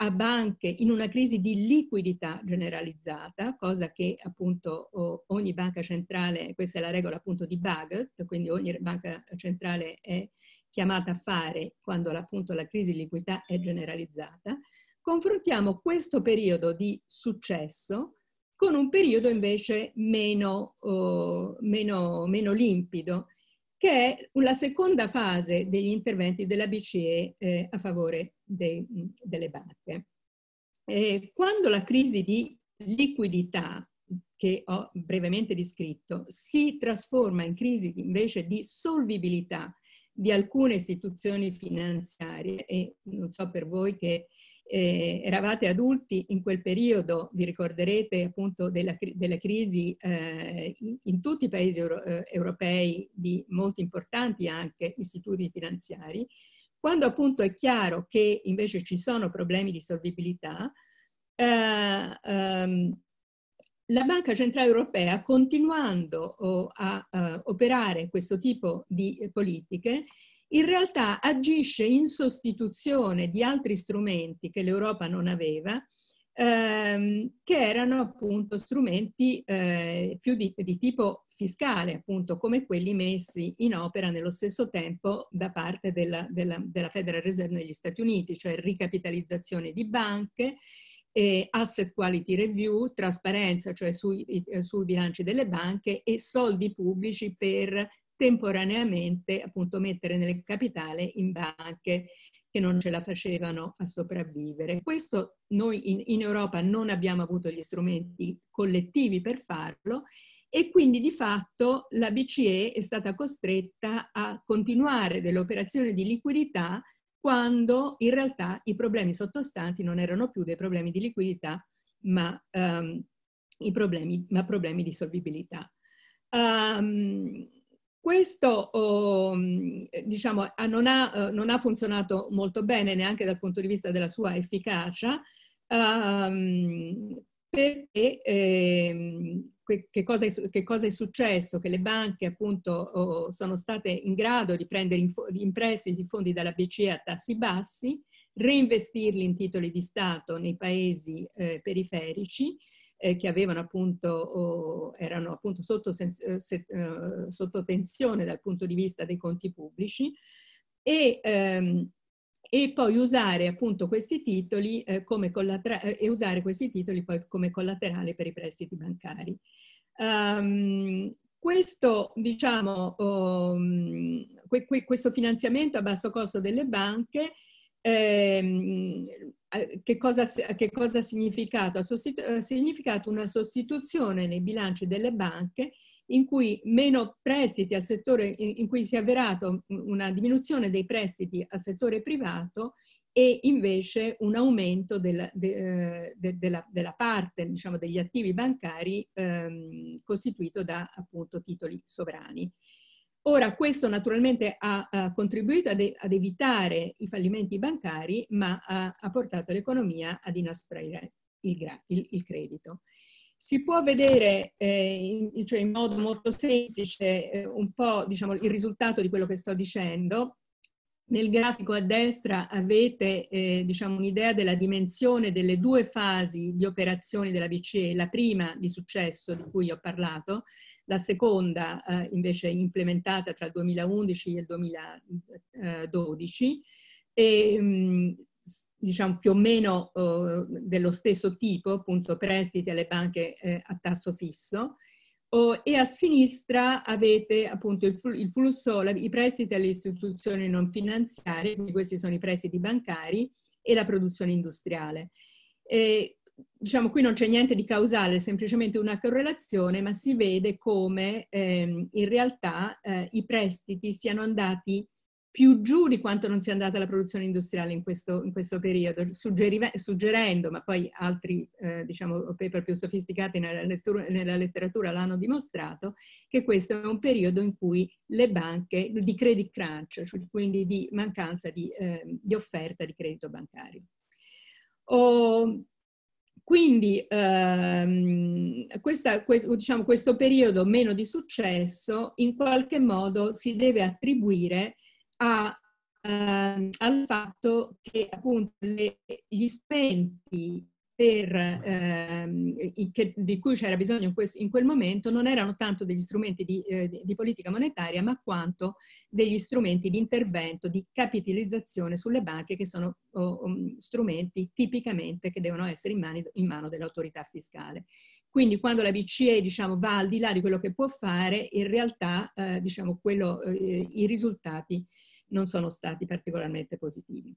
Speaker 4: a banche in una crisi di liquidità generalizzata, cosa che appunto ogni banca centrale, questa è la regola appunto di Bagot, quindi ogni banca centrale è chiamata a fare quando appunto la crisi di liquidità è generalizzata, confrontiamo questo periodo di successo con un periodo invece meno, oh, meno, meno limpido, che è la seconda fase degli interventi della BCE eh, a favore de, delle banche. Eh, quando la crisi di liquidità, che ho brevemente descritto, si trasforma in crisi invece di solvibilità di alcune istituzioni finanziarie, e non so per voi che eh, eravate adulti in quel periodo, vi ricorderete appunto della, della crisi eh, in, in, tutti i paesi euro, eh, europei di molti importanti anche istituti finanziari, quando appunto è chiaro che invece ci sono problemi di solvibilità, eh, ehm, la Banca Centrale Europea, continuando oh, a, uh, operare questo tipo di politiche, in realtà agisce in sostituzione di altri strumenti che l'Europa non aveva, ehm, che erano appunto strumenti eh, più di, di, tipo fiscale, appunto come quelli messi in opera nello stesso tempo da parte della, della, della Federal Reserve negli Stati Uniti, cioè ricapitalizzazione di banche, eh, asset quality review, trasparenza, cioè sui, sui bilanci delle banche e soldi pubblici per temporaneamente appunto mettere nel capitale in banche che non ce la facevano a sopravvivere. Questo noi in, in Europa non abbiamo avuto gli strumenti collettivi per farlo e quindi di fatto la BCE è stata costretta a continuare delle operazioni di liquidità quando in realtà i problemi sottostanti non erano più dei problemi di liquidità ma, um, problemi, ma problemi di solvibilità. Um, questo oh, diciamo, non, ha, non, ha, funzionato molto bene neanche dal punto di vista della sua efficacia, um, perché eh, che, cosa è, che, cosa è, successo? Che le banche appunto oh, sono state in grado di prendere in, in prestiti fondi dalla BCE a tassi bassi, reinvestirli in titoli di Stato nei paesi eh, periferici, eh, che avevano appunto, oh, erano appunto sotto, eh, se, uh, sotto, tensione dal punto di vista dei conti pubblici e, ehm, e poi usare appunto questi titoli eh, come collaterale e usare questi titoli poi come collaterale per i prestiti bancari. Um, questo, diciamo, um, que, que, questo finanziamento a basso costo delle banche eh, che, cosa, che cosa ha significato? Ha significato una sostituzione nei bilanci delle banche in cui meno prestiti al settore, in cui si è avverato una diminuzione dei prestiti al settore privato e invece un aumento del, de, de, della, della, parte diciamo, degli attivi bancari ehm, costituito da appunto titoli sovrani. Ora, questo naturalmente ha, ha contribuito ad, ad, evitare i fallimenti bancari, ma ha, ha portato l'economia ad inasprire il, il, il, credito. Si può vedere eh, in, cioè in, modo molto semplice eh, un po' diciamo, il risultato di quello che sto dicendo. Nel grafico a destra avete eh, diciamo, un'idea della dimensione delle due fasi di operazioni della BCE, la prima di successo di cui ho parlato, la seconda eh, invece implementata tra il 2011 e il 2012 e mh, diciamo più o meno eh, dello stesso tipo, appunto prestiti alle banche eh, a tasso fisso. Oh, e a sinistra avete appunto il, il flusso, la, i prestiti alle istituzioni non finanziarie, quindi questi sono i prestiti bancari, e la produzione industriale. E diciamo qui non c'è niente di causale, è semplicemente una correlazione, ma si vede come ehm, in realtà eh, i prestiti siano andati più giù di quanto non sia andata la produzione industriale in questo, in questo periodo, suggerendo, ma poi altri eh, diciamo, paper più sofisticati nella, lettura, nella letteratura l'hanno dimostrato, che questo è un periodo in cui le banche, di credit crunch, cioè quindi di mancanza di, eh, di offerta di credito bancario. O, quindi ehm, questa, questo, diciamo, questo periodo meno di successo in qualche modo si deve attribuire a, ehm, al fatto che appunto le, gli strumenti per, ehm, che, di cui c'era bisogno in, quel, in quel momento non erano tanto degli strumenti di, eh, di, politica monetaria, ma quanto degli strumenti di intervento, di capitalizzazione sulle banche, che sono oh, um, strumenti tipicamente che devono essere in, mani, in mano dell'autorità fiscale. Quindi quando la BCE diciamo, va al di là di quello che può fare, in realtà eh, diciamo, quello, eh, i risultati non sono stati particolarmente positivi.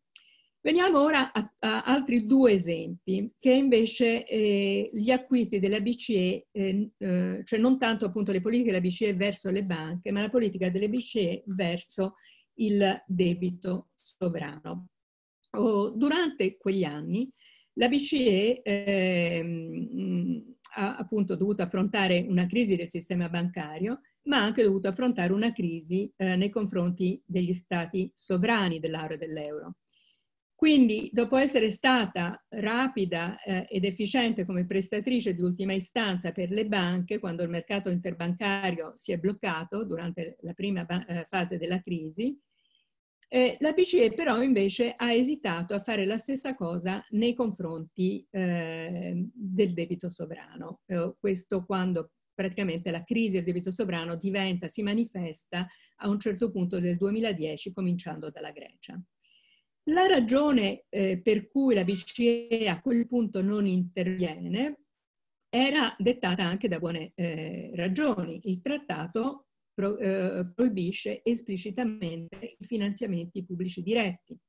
Speaker 4: Veniamo ora a, a altri due esempi, che invece eh, gli acquisti della BCE, eh, eh, cioè non tanto appunto le politiche della BCE verso le banche, ma la politica delle BCE verso il debito sovrano. Oh, durante quegli anni la BCE ehm, ha appunto dovuto affrontare una crisi del sistema bancario, ma ha anche dovuto affrontare una crisi eh, nei confronti degli stati sovrani dell'area dell'euro. Quindi, dopo essere stata rapida eh, ed efficiente come prestatrice di ultima istanza per le banche, quando il mercato interbancario si è bloccato durante la prima eh, fase della crisi, eh, la BCE però invece ha esitato a fare la stessa cosa nei confronti eh, del debito sovrano. Eh, questo quando praticamente la crisi del debito sovrano diventa, si manifesta a un certo punto del 2010, cominciando dalla Grecia. La ragione eh, per cui la BCE a quel punto non interviene era dettata anche da buone eh, ragioni. Il trattato pro, eh, proibisce esplicitamente i finanziamenti pubblici diretti.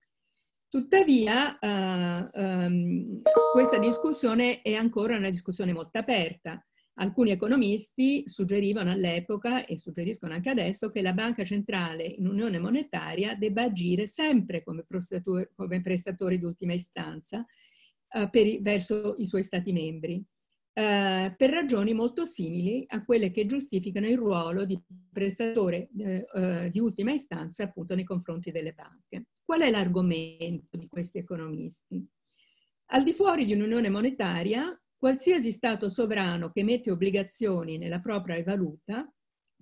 Speaker 4: Tuttavia, eh, ehm, questa discussione è ancora una discussione molto aperta. Alcuni economisti suggerivano all'epoca e suggeriscono anche adesso che la banca centrale in unione monetaria debba agire sempre come come prestatori di ultima istanza eh, per, verso i suoi stati membri, eh, per ragioni molto simili a quelle che giustificano il ruolo di prestatore eh, eh di ultima istanza appunto nei confronti delle banche. Qual è l'argomento di questi economisti? Al di fuori di un'unione monetaria, Qualsiasi Stato sovrano che emette obbligazioni nella propria valuta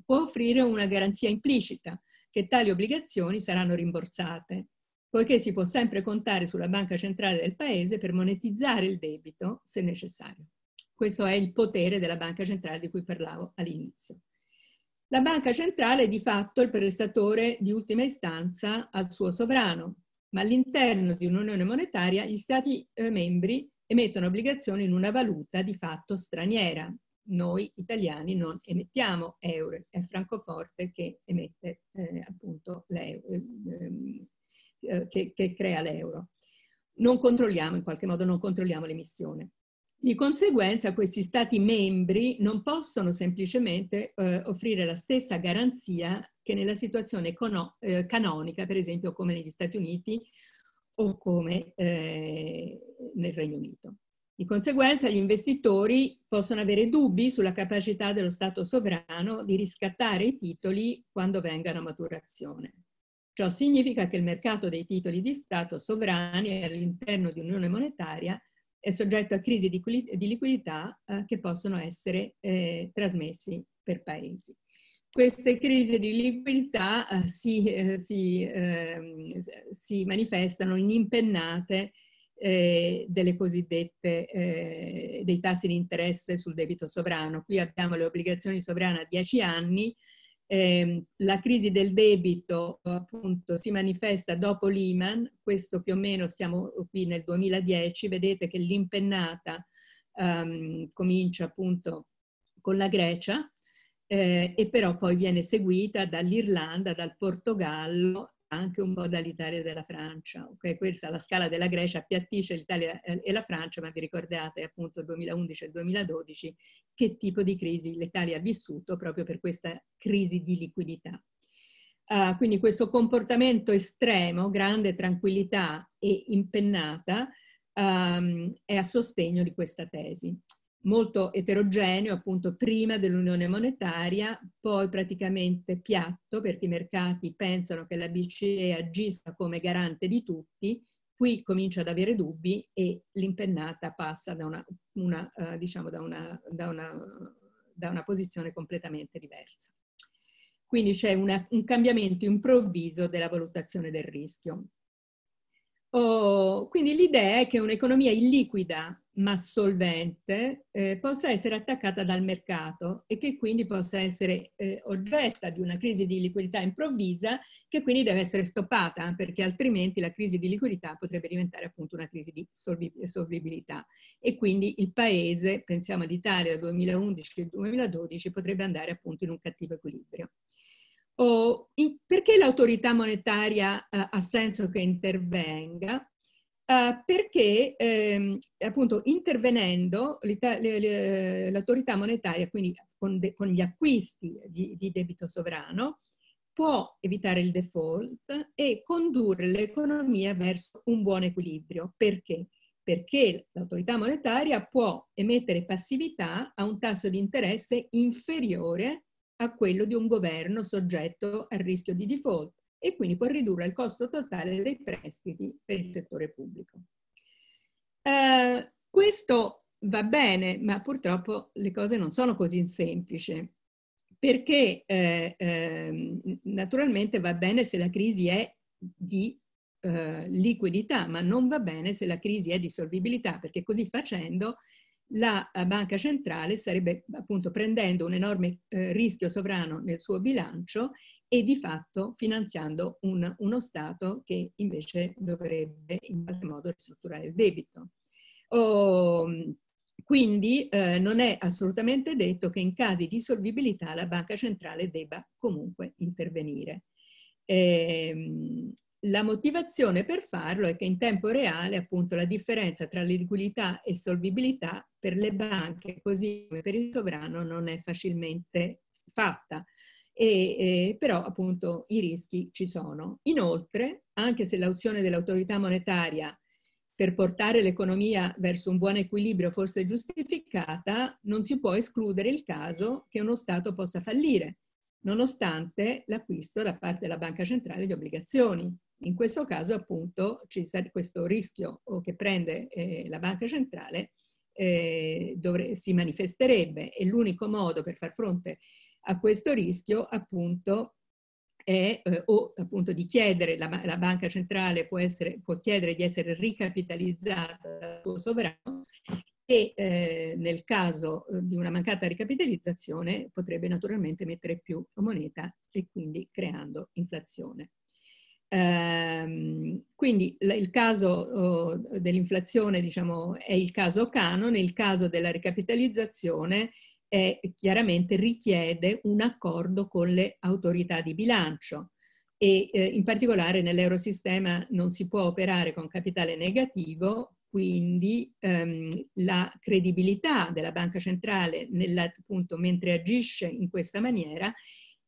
Speaker 4: può offrire una garanzia implicita che tali obbligazioni saranno rimborsate, poiché si può sempre contare sulla banca centrale del paese per monetizzare il debito se necessario. Questo è il potere della banca centrale di cui parlavo all'inizio. La banca centrale è di fatto il prestatore di ultima istanza al suo sovrano, ma all'interno di un'unione monetaria gli Stati eh, membri emettono obbligazioni in una valuta di fatto straniera. Noi italiani non emettiamo euro, è Francoforte che emette eh, appunto l'euro, ehm, eh, che, che crea l'euro. Non controlliamo, in qualche modo non controlliamo l'emissione. Di conseguenza questi Stati membri non possono semplicemente eh, offrire la stessa garanzia che nella situazione eh, canonica, per esempio come negli Stati Uniti o come eh, nel Regno Unito. Di conseguenza gli investitori possono avere dubbi sulla capacità dello Stato sovrano di riscattare i titoli quando vengano a maturazione. Ciò significa che il mercato dei titoli di Stato sovrani all'interno di un'unione monetaria è soggetto a crisi di, liquidità eh, che possono essere eh, trasmessi per paesi. Queste crisi di liquidità eh, si, eh, si, eh, si, manifestano in impennate eh, delle cosiddette, eh, dei tassi di interesse sul debito sovrano. Qui abbiamo le obbligazioni sovrane a 10 anni, ehm, la crisi del debito appunto si manifesta dopo Lehman, questo più o meno siamo qui nel 2010, vedete che l'impennata um, comincia appunto con la Grecia, eh, e però poi viene seguita dall'Irlanda, dal Portogallo, anche un po' dall'Italia e dalla Francia. Okay? Questa la scala della Grecia appiattisce l'Italia e la Francia, ma vi ricordate appunto il 2011 e il 2012 che tipo di crisi l'Italia ha vissuto proprio per questa crisi di liquidità. Uh, quindi questo comportamento estremo, grande tranquillità e impennata, um, è a sostegno di questa tesi. Molto eterogeneo, appunto, prima dell'unione monetaria, poi praticamente piatto, perché i mercati pensano che la BCE agisca come garante di tutti, qui comincia ad avere dubbi e l'impennata passa da una, una, uh, diciamo da una, da, una, da una posizione completamente diversa. Quindi c'è un cambiamento improvviso della valutazione del rischio. Oh, quindi l'idea è che un'economia illiquida ma solvente eh, possa essere attaccata dal mercato e che quindi possa essere eh, oggetta di una crisi di liquidità improvvisa che quindi deve essere stoppata perché altrimenti la crisi di liquidità potrebbe diventare appunto una crisi di solvibilità e quindi il paese, pensiamo all'Italia dal 2011 al 2012, potrebbe andare appunto in un cattivo equilibrio. Oh, in, perché l'autorità monetaria uh, ha senso che intervenga? Uh, perché ehm, appunto intervenendo l'autorità monetaria, quindi con, de, con gli acquisti di, di, debito sovrano, può evitare il default e condurre l'economia verso un buon equilibrio. Perché? Perché l'autorità monetaria può emettere passività a un tasso di interesse inferiore a quello di un governo soggetto al rischio di default e quindi può ridurre il costo totale dei prestiti per il settore pubblico. Eh, questo va bene, ma purtroppo le cose non sono così semplici, perché eh, eh, naturalmente va bene se la crisi è di eh, liquidità, ma non va bene se la crisi è di solvibilità, perché così facendo la eh, banca centrale starebbe appunto prendendo un enorme eh, rischio sovrano nel suo bilancio e di fatto finanziando un, uno Stato che invece dovrebbe in qualche modo ristrutturare il debito. Oh, quindi eh, non è assolutamente detto che in casi di solvibilità la banca centrale debba comunque intervenire. Eh, la motivazione per farlo è che in tempo reale appunto la differenza tra liquidità e solvibilità per le banche così come per il sovrano non è facilmente fatta. E, e, però appunto i rischi ci sono. Inoltre, anche se l'opzione dell'autorità monetaria per portare l'economia verso un buon equilibrio fosse giustificata, non si può escludere il caso che uno Stato possa fallire, nonostante l'acquisto da parte della Banca Centrale di obbligazioni. In questo caso appunto ci sarà questo rischio che prende eh, la banca centrale eh, dovre- si manifesterebbe e l'unico modo per far fronte a questo rischio appunto è eh, o appunto di chiedere, la, la banca centrale può, essere, può, chiedere di essere ricapitalizzata dal sovrano e eh, nel caso eh, di una mancata ricapitalizzazione potrebbe naturalmente mettere più moneta e quindi creando inflazione. Ehm, quindi il caso dell'inflazione diciamo, è il caso canone, il caso della ricapitalizzazione è, chiaramente richiede un accordo con le autorità di bilancio e eh, in particolare nell'eurosistema non si può operare con capitale negativo, quindi ehm, la credibilità della banca centrale nella, appunto, mentre agisce in questa maniera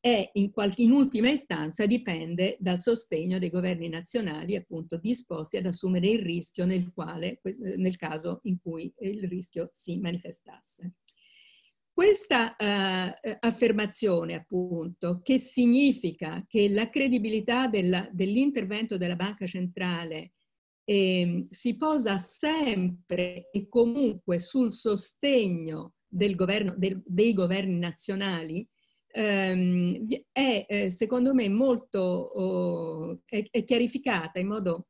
Speaker 4: e in, qualche, in ultima istanza dipende dal sostegno dei governi nazionali appunto disposti ad assumere il rischio nel, quale, nel caso in cui il rischio si manifestasse. Questa uh, affermazione, appunto, che significa che la credibilità dell'intervento della banca centrale eh, si posa sempre e comunque sul sostegno del governo, del, dei governi nazionali, ehm, è eh, secondo me molto oh, è, chiarificata in modo,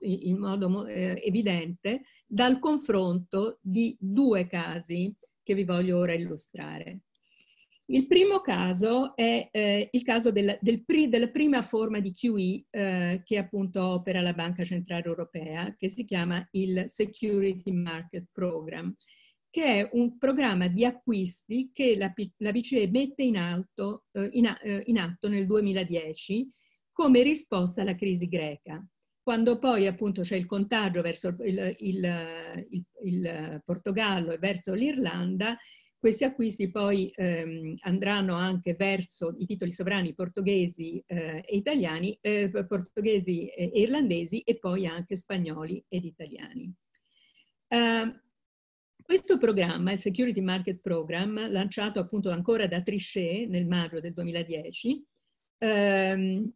Speaker 4: in modo eh, evidente dal confronto di due casi che vi voglio ora illustrare. Il primo caso è eh, il caso del, del pri, della prima forma di QE che appunto opera la Banca Centrale Europea, che si chiama il Security Market Program che è un programma di acquisti che la, la BCE mette in, alto, eh, in, eh, in atto nel 2010 come risposta alla crisi greca. Quando poi appunto c'è il contagio verso il, il, il, il Portogallo e verso l'Irlanda, questi acquisti poi ehm, andranno anche verso i titoli sovrani portoghesi eh, e italiani, eh, portoghesi e irlandesi e poi anche spagnoli ed italiani. Uh, questo programma, il Security Market Program, lanciato appunto ancora da Trichet nel maggio del 2010, ehm,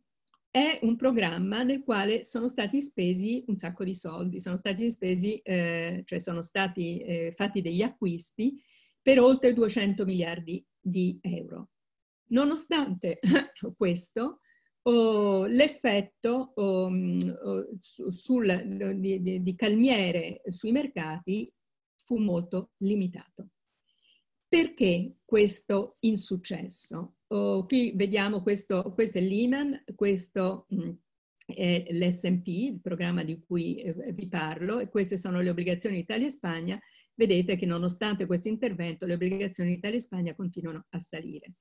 Speaker 4: è un programma nel quale sono stati spesi un sacco di soldi, sono stati spesi, eh, cioè sono stati eh, fatti degli acquisti per oltre 200 miliardi di euro. Nonostante questo, oh, l'effetto oh, oh, sul, di, di, di calmiere sui mercati fu molto limitato. Perché questo insuccesso? Oh, qui vediamo questo, questo è Lehman, questo mh, mm, è l'SP, il programma di cui eh, vi parlo, e queste sono le obbligazioni Italia e Spagna vedete che nonostante questo intervento le obbligazioni Italia e Spagna continuano a salire.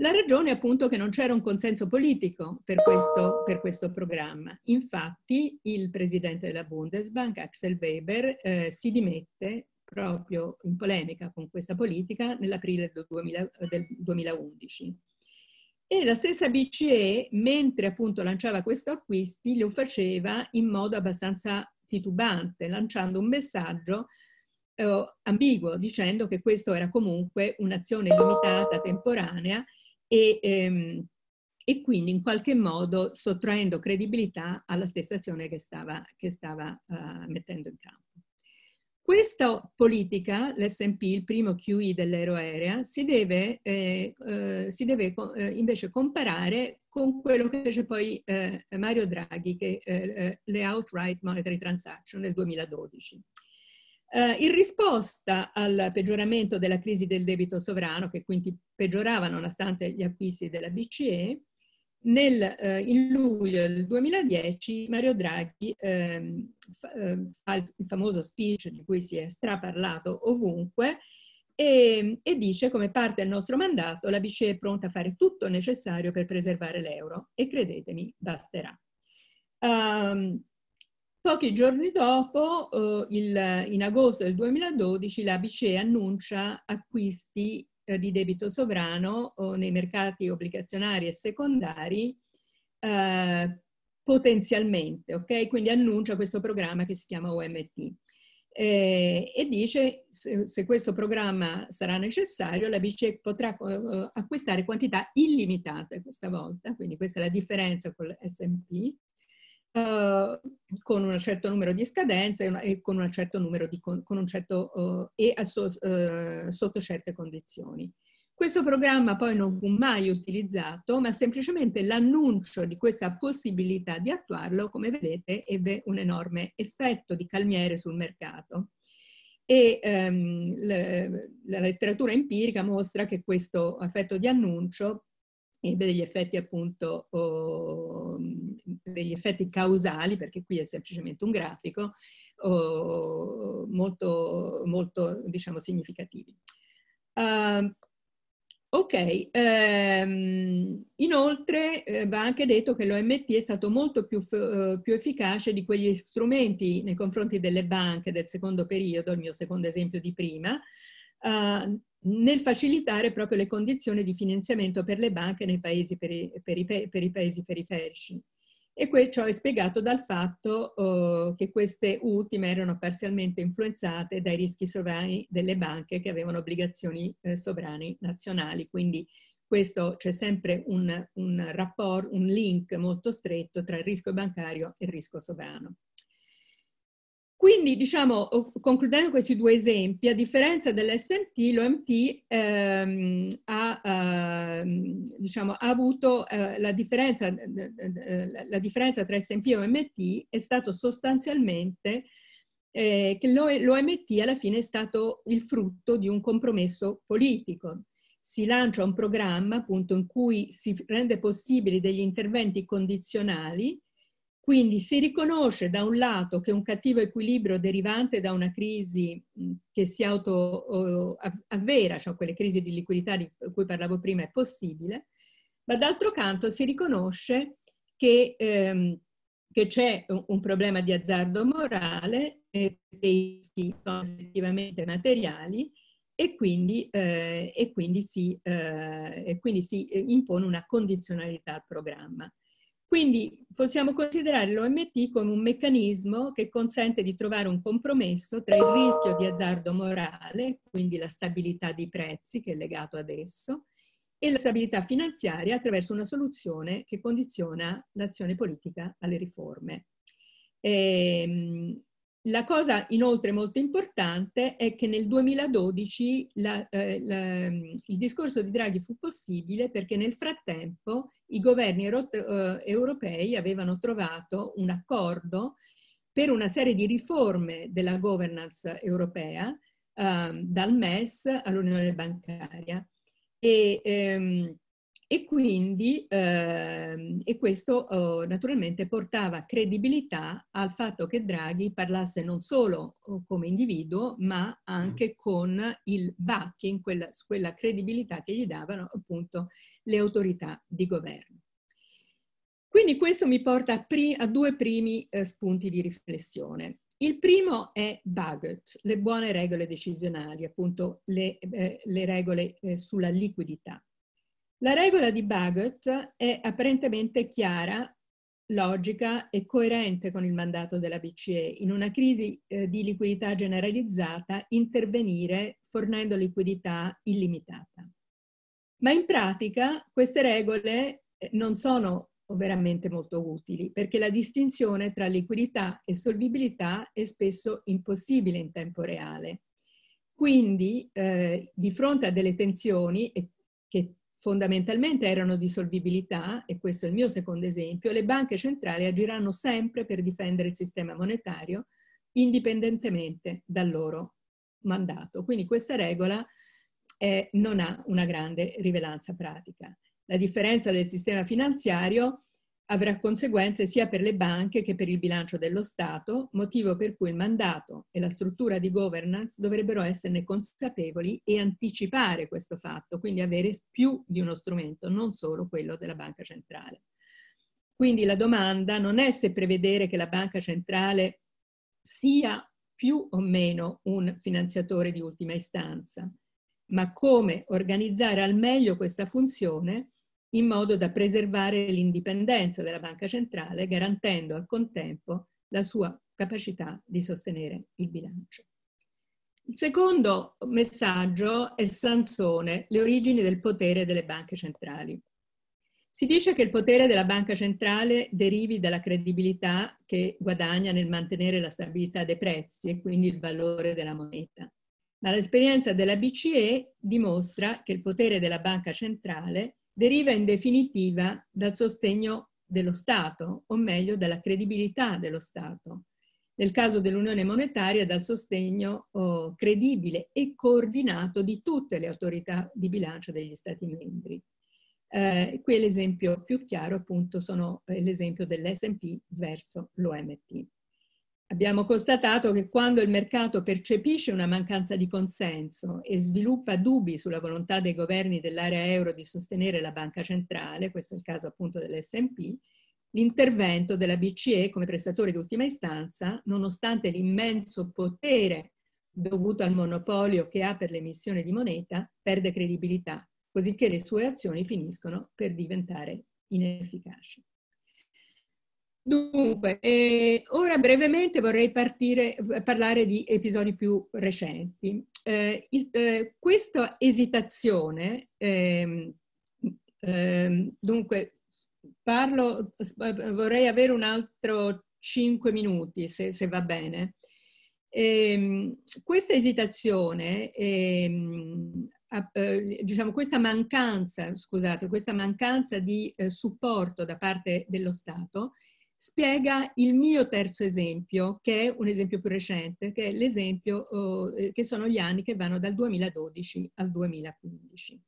Speaker 4: La ragione è appunto che non c'era un consenso politico per questo, per questo, programma. Infatti il presidente della Bundesbank, Axel Weber, eh, si dimette proprio in polemica con questa politica nell'aprile del, del 2011. E la stessa BCE, mentre appunto lanciava questi acquisti, lo faceva in modo abbastanza titubante, lanciando un messaggio eh, ambiguo, dicendo che questo era comunque un'azione limitata, temporanea e, ehm, e, quindi in qualche modo sottraendo credibilità alla stessa azione che stava, che stava uh, mettendo in campo. Questa politica, l'SP, il primo QE dell'aeroarea, si deve, eh, eh, si deve eh, invece comparare con quello che fece poi eh, Mario Draghi, che eh, le Outright Monetary Transaction nel 2012. Uh, in risposta al peggioramento della crisi del debito sovrano, che quindi peggiorava nonostante gli acquisti della BCE, nel, uh, in luglio del 2010 Mario Draghi uh, fa, uh, fa il, famoso speech di cui si è straparlato ovunque e, e, dice come parte del nostro mandato la BCE è pronta a fare tutto il necessario per preservare l'euro e credetemi basterà. Um, Pochi giorni dopo, eh, il, in agosto del 2012, la BCE annuncia acquisti eh, di debito sovrano eh, nei mercati obbligazionari e secondari eh, potenzialmente, ok? Quindi annuncia questo programma che si chiama OMT. Eh, e dice se, se, questo programma sarà necessario la BCE potrà uh, acquistare quantità illimitate questa volta, quindi questa è la differenza con l'S&P, Uh, con un certo numero di scadenze e, con un certo numero di con, un certo uh, e so, uh, sotto certe condizioni. Questo programma poi non fu mai utilizzato, ma semplicemente l'annuncio di questa possibilità di attuarlo, come vedete, ebbe un enorme effetto di calmiere sul mercato. E um, le, la letteratura empirica mostra che questo effetto di annuncio ebbe degli effetti appunto, oh, degli effetti causali, perché qui è semplicemente un grafico, molto, molto, diciamo, significativi. Uh, ok, um, inoltre eh, va anche detto che l'OMT è stato molto più, uh, più, efficace di quegli strumenti nei confronti delle banche del secondo periodo, il mio secondo esempio di prima, uh, nel facilitare proprio le condizioni di finanziamento per le banche nei paesi per i, per i, per i paesi periferici. E ciò è spiegato dal fatto uh, che queste ultime erano parzialmente influenzate dai rischi sovrani delle banche che avevano obbligazioni eh, sovrani nazionali. Quindi questo c'è sempre un, un rapport, un link molto stretto tra il rischio bancario e il rischio sovrano. Quindi, diciamo, concludendo questi due esempi, a differenza dell'SMT, l'OMT ehm, ha, ehm, diciamo, ha, avuto eh, la, differenza, la, differenza, tra SMP e OMT è stato sostanzialmente eh, che l'OMT alla fine è stato il frutto di un compromesso politico. Si lancia un programma appunto in cui si rende possibili degli interventi condizionali quindi si riconosce da un lato che un cattivo equilibrio derivante da una crisi che si auto avvera, cioè quelle crisi di liquidità di cui parlavo prima, è possibile, ma d'altro canto si riconosce che, ehm, che c'è un problema di azzardo morale, e dei rischi sono effettivamente materiali e quindi, eh, e quindi, si, eh, e quindi si impone una condizionalità al programma. Quindi possiamo considerare l'OMT come un meccanismo che consente di trovare un compromesso tra il rischio di azzardo morale, quindi la stabilità dei prezzi che è legato ad esso, e la stabilità finanziaria attraverso una soluzione che condiziona l'azione politica alle riforme. E, ehm, la cosa inoltre molto importante è che nel 2012 la, eh, la, il discorso di Draghi fu possibile perché nel frattempo i governi euro, eh, europei avevano trovato un accordo per una serie di riforme della governance europea, eh, dal MES all'Unione bancaria. E, ehm, e quindi eh, e questo oh, naturalmente portava credibilità al fatto che Draghi parlasse non solo oh, come individuo, ma anche con il backing, quella, quella credibilità che gli davano appunto le autorità di governo. Quindi questo mi porta a, a due primi eh, spunti di riflessione. Il primo è Bagot, le buone regole decisionali, appunto le, eh, le regole eh, sulla liquidità. La regola di Bagot è apparentemente chiara, logica e coerente con il mandato della BCE. In una crisi eh, di liquidità generalizzata intervenire fornendo liquidità illimitata. Ma in pratica queste regole eh, non sono veramente molto utili perché la distinzione tra liquidità e solvibilità è spesso impossibile in tempo reale. Quindi eh, di fronte a delle tensioni che fondamentalmente erano di solvibilità, e questo è il mio secondo esempio, le banche centrali agiranno sempre per difendere il sistema monetario indipendentemente dal loro mandato. Quindi questa regola eh, non ha una grande rilevanza pratica. La differenza del sistema finanziario avrà conseguenze sia per le banche che per il bilancio dello Stato, motivo per cui il mandato e la struttura di governance dovrebbero esserne consapevoli e anticipare questo fatto, quindi avere più di uno strumento, non solo quello della banca centrale. Quindi la domanda non è se prevedere che la banca centrale sia più o meno un finanziatore di ultima istanza, ma come organizzare al meglio questa funzione in modo da preservare l'indipendenza della banca centrale, garantendo al contempo la sua capacità di sostenere il bilancio. Il secondo messaggio è Sansone, le origini del potere delle banche centrali. Si dice che il potere della banca centrale derivi dalla credibilità che guadagna nel mantenere la stabilità dei prezzi e quindi il valore della moneta. Ma l'esperienza della BCE dimostra che il potere della banca centrale deriva in definitiva dal sostegno dello Stato, o meglio dalla credibilità dello Stato. Nel caso dell'Unione Monetaria dal sostegno oh, credibile e coordinato di tutte le autorità di bilancio degli Stati membri. Eh, qui l'esempio più chiaro appunto sono eh, l'esempio dell'S&P verso l'OMT. Abbiamo constatato che quando il mercato percepisce una mancanza di consenso e sviluppa dubbi sulla volontà dei governi dell'area euro di sostenere la banca centrale, questo è il caso appunto dell'SP, l'intervento della BCE come prestatore di ultima istanza, nonostante l'immenso potere dovuto al monopolio che ha per l'emissione di moneta, perde credibilità, così che le sue azioni finiscono per diventare inefficaci. Dunque, eh, ora brevemente vorrei partire, parlare di episodi più recenti. Eh, il, eh, questa esitazione, ehm, ehm, dunque, parlo, vorrei avere un altro 5 minuti, se, se va bene. Ehm, questa esitazione, eh, diciamo, questa mancanza, scusate, questa mancanza di eh, supporto da parte dello Stato spiega il mio terzo esempio, che è un esempio più recente, che è l'esempio, eh, che sono gli anni che vanno dal 2012 al 2015.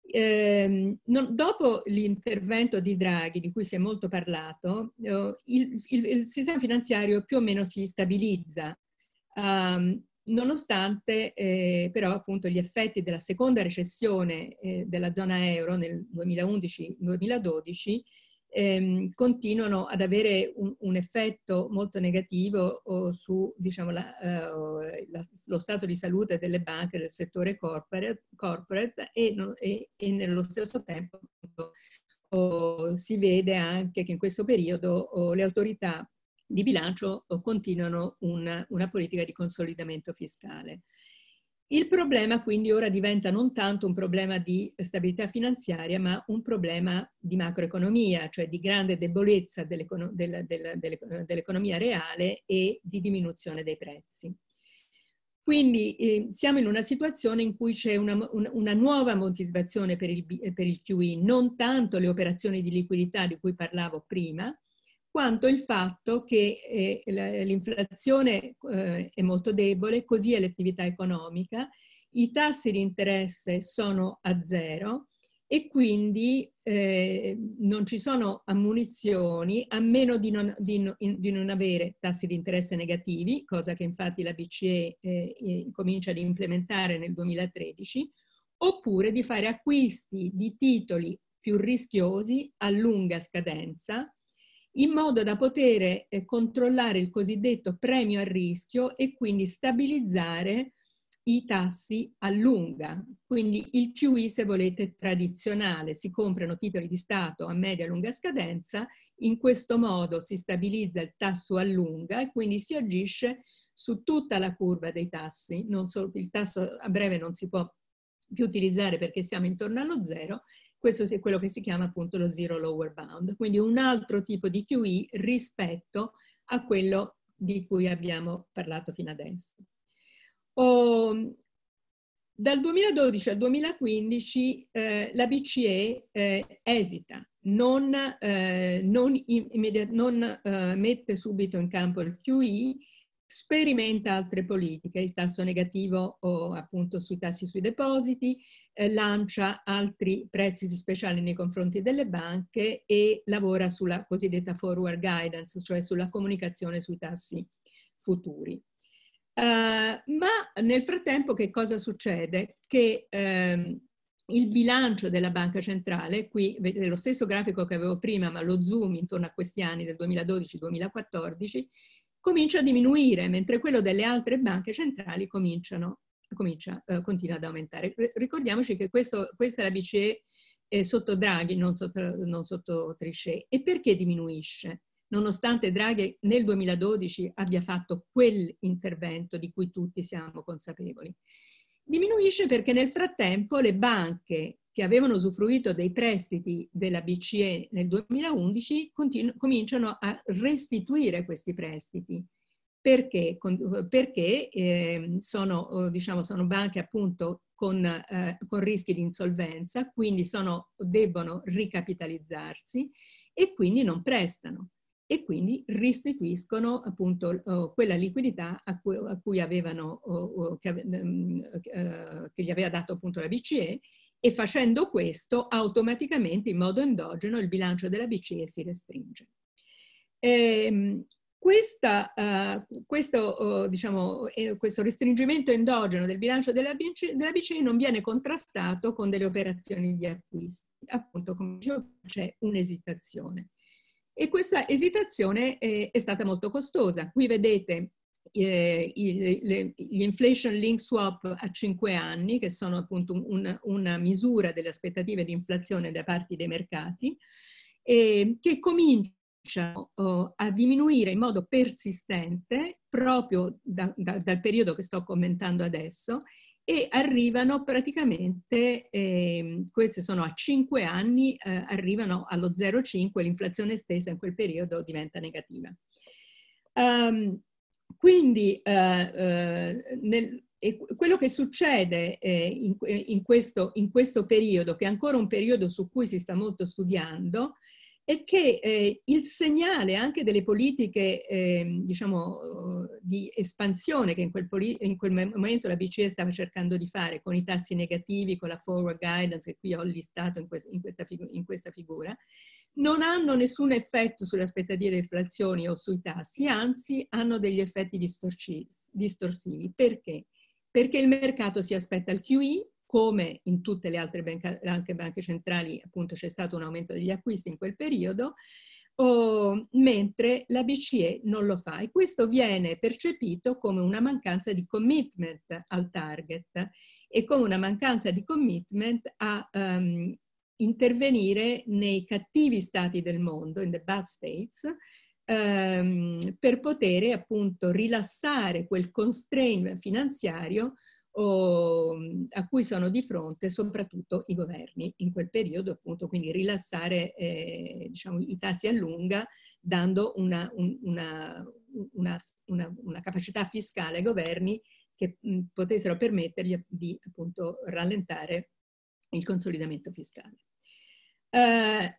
Speaker 4: Eh, non, dopo l'intervento di Draghi, di cui si è molto parlato, eh, il, il, il, sistema finanziario più o meno si stabilizza, um, nonostante eh, però appunto gli effetti della seconda recessione eh, della zona euro nel 2011-2012 ehm, continuano ad avere un, un, effetto molto negativo su diciamo, la, uh, la, lo stato di salute delle banche del settore corporate, corporate e, e, e, nello stesso tempo oh, si vede anche che in questo periodo oh, le autorità di bilancio oh, continuano una, una politica di consolidamento fiscale. Il problema quindi ora diventa non tanto un problema di stabilità finanziaria, ma un problema di macroeconomia, cioè di grande debolezza dell'economia reale e di diminuzione dei prezzi. Quindi eh, siamo in una situazione in cui c'è una, una, una, nuova motivazione per il, per il QE, non tanto le operazioni di liquidità di cui parlavo prima, quanto il fatto che eh, l'inflazione eh, è molto debole, così è l'attività economica, i tassi di interesse sono a zero e quindi eh, non ci sono ammunizioni a meno di non, di, di non, avere tassi di interesse negativi, cosa che infatti la BCE eh, comincia ad implementare nel 2013, oppure di fare acquisti di titoli più rischiosi a lunga scadenza, in modo da poter eh, controllare il cosiddetto premio a rischio e quindi stabilizzare i tassi a lunga. Quindi il QE, se volete, tradizionale. Si comprano titoli di Stato a media e lunga scadenza, in questo modo si stabilizza il tasso a lunga e quindi si agisce su tutta la curva dei tassi. Non solo, il tasso a breve non si può più utilizzare perché siamo intorno allo zero questo è quello che si chiama appunto lo zero lower bound, quindi un altro tipo di QE rispetto a quello di cui abbiamo parlato fino adesso. Oh, dal 2012 al 2015 eh, la BCE eh, esita, non, eh, non, non eh, mette subito in campo il QE sperimenta altre politiche, il tasso negativo o appunto sui tassi sui depositi, eh, lancia altri prezzi speciali nei confronti delle banche e lavora sulla cosiddetta forward guidance, cioè sulla comunicazione sui tassi futuri. Uh, ma nel frattempo che cosa succede? Che ehm, il bilancio della banca centrale, qui vedete lo stesso grafico che avevo prima, ma lo zoom intorno a questi anni del 2012-2014, comincia a diminuire, mentre quello delle altre banche centrali comincia, eh, continua ad aumentare. Ricordiamoci che questo, questa è la BCE eh, sotto Draghi, non sotto, non sotto Trichet. E perché diminuisce? Nonostante Draghi nel 2012 abbia fatto quell'intervento di cui tutti siamo consapevoli. Diminuisce perché nel frattempo le banche che avevano usufruito dei prestiti della BCE nel 2011 cominciano a restituire questi prestiti. Perché? Perché eh, sono, diciamo, sono, banche appunto con, eh, con, rischi di insolvenza, quindi sono, debbono ricapitalizzarsi e quindi non prestano e quindi restituiscono appunto oh, quella liquidità a cui, a cui avevano, oh, oh, che, um, uh, che, gli aveva dato appunto la BCE e facendo questo automaticamente in modo endogeno il bilancio della BCE si restringe. Eh, questa, uh, questo, uh, diciamo, eh, questo, restringimento endogeno del bilancio della BCE, della BCE, non viene contrastato con delle operazioni di acquisti. Appunto, come dicevo, c'è un'esitazione. E questa esitazione è, è stata molto costosa. Qui vedete eh, gli inflation link swap a 5 anni, che sono appunto un, una misura delle aspettative di inflazione da parte dei mercati, eh, che cominciano oh, a diminuire in modo persistente proprio da, da, dal periodo che sto commentando adesso e arrivano praticamente, eh, queste sono a 5 anni, eh, arrivano allo 0,5, l'inflazione stessa in quel periodo diventa negativa. Um, quindi eh, eh, nel, quello che succede eh, in, in, questo, in, questo, periodo, che è ancora un periodo su cui si sta molto studiando, è che eh, il segnale anche delle politiche ehm, diciamo, di espansione che in quel, in quel, momento la BCE stava cercando di fare con i tassi negativi, con la forward guidance che qui ho listato in, quest, questa, questa figura, non hanno nessun effetto sulle aspettative di inflazione o sui tassi, anzi hanno degli effetti distorsivi. Perché? Perché il mercato si aspetta il QE come in tutte le altre banche, anche banche centrali appunto c'è stato un aumento degli acquisti in quel periodo, oh, mentre la BCE non lo fa e questo viene percepito come una mancanza di commitment al target e come una mancanza di commitment a um, intervenire nei cattivi stati del mondo, in the bad states, um, per poter appunto rilassare quel constraint finanziario o, a cui sono di fronte soprattutto i governi in quel periodo, appunto, quindi rilassare eh, diciamo, i tassi a lunga dando una, un, una, una, una, capacità fiscale ai governi che mh, potessero permettergli di appunto rallentare il consolidamento fiscale. Eh,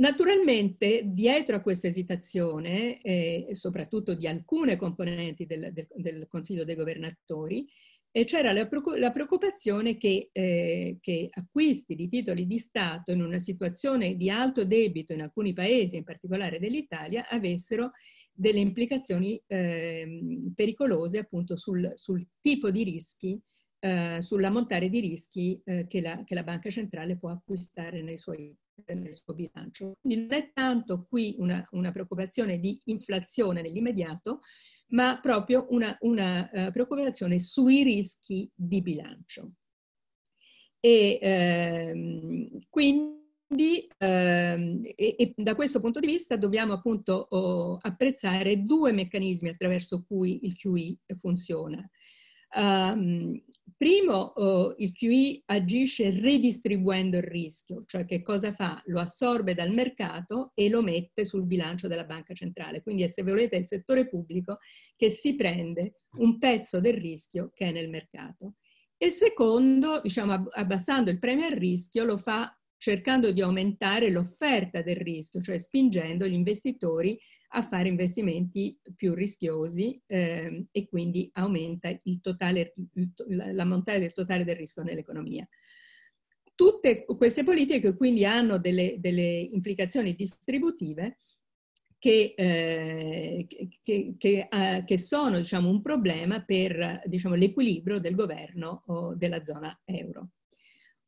Speaker 4: Naturalmente, dietro a questa esitazione, eh, soprattutto di alcune componenti del, del, del Consiglio dei governatori, e c'era la, preoccupazione che, eh, che, acquisti di titoli di Stato in una situazione di alto debito in alcuni paesi, in particolare dell'Italia, avessero delle implicazioni eh, pericolose appunto sul, sul, tipo di rischi, eh, sull'ammontare di rischi eh, che la, che, la, banca centrale può acquistare nei suoi, nel suo bilancio. Quindi non è tanto qui una, una preoccupazione di inflazione nell'immediato, ma proprio una, una uh, preoccupazione sui rischi di bilancio. E ehm, quindi ehm, e, e da questo punto di vista dobbiamo appunto oh, apprezzare due meccanismi attraverso cui il QE funziona. Um, Primo, oh, il QE agisce redistribuendo il rischio, cioè che cosa fa? Lo assorbe dal mercato e lo mette sul bilancio della banca centrale. Quindi è, se volete, il settore pubblico che si prende un pezzo del rischio che è nel mercato. E secondo, diciamo, abbassando il premio al rischio, lo fa cercando di aumentare l'offerta del rischio, cioè spingendo gli investitori a fare investimenti più rischiosi eh, e quindi aumenta il totale, il, l'ammontare del totale del rischio nell'economia. Tutte queste politiche quindi hanno delle, delle implicazioni distributive che, eh, che, che, eh, che, sono diciamo, un problema per diciamo, l'equilibrio del governo della zona euro.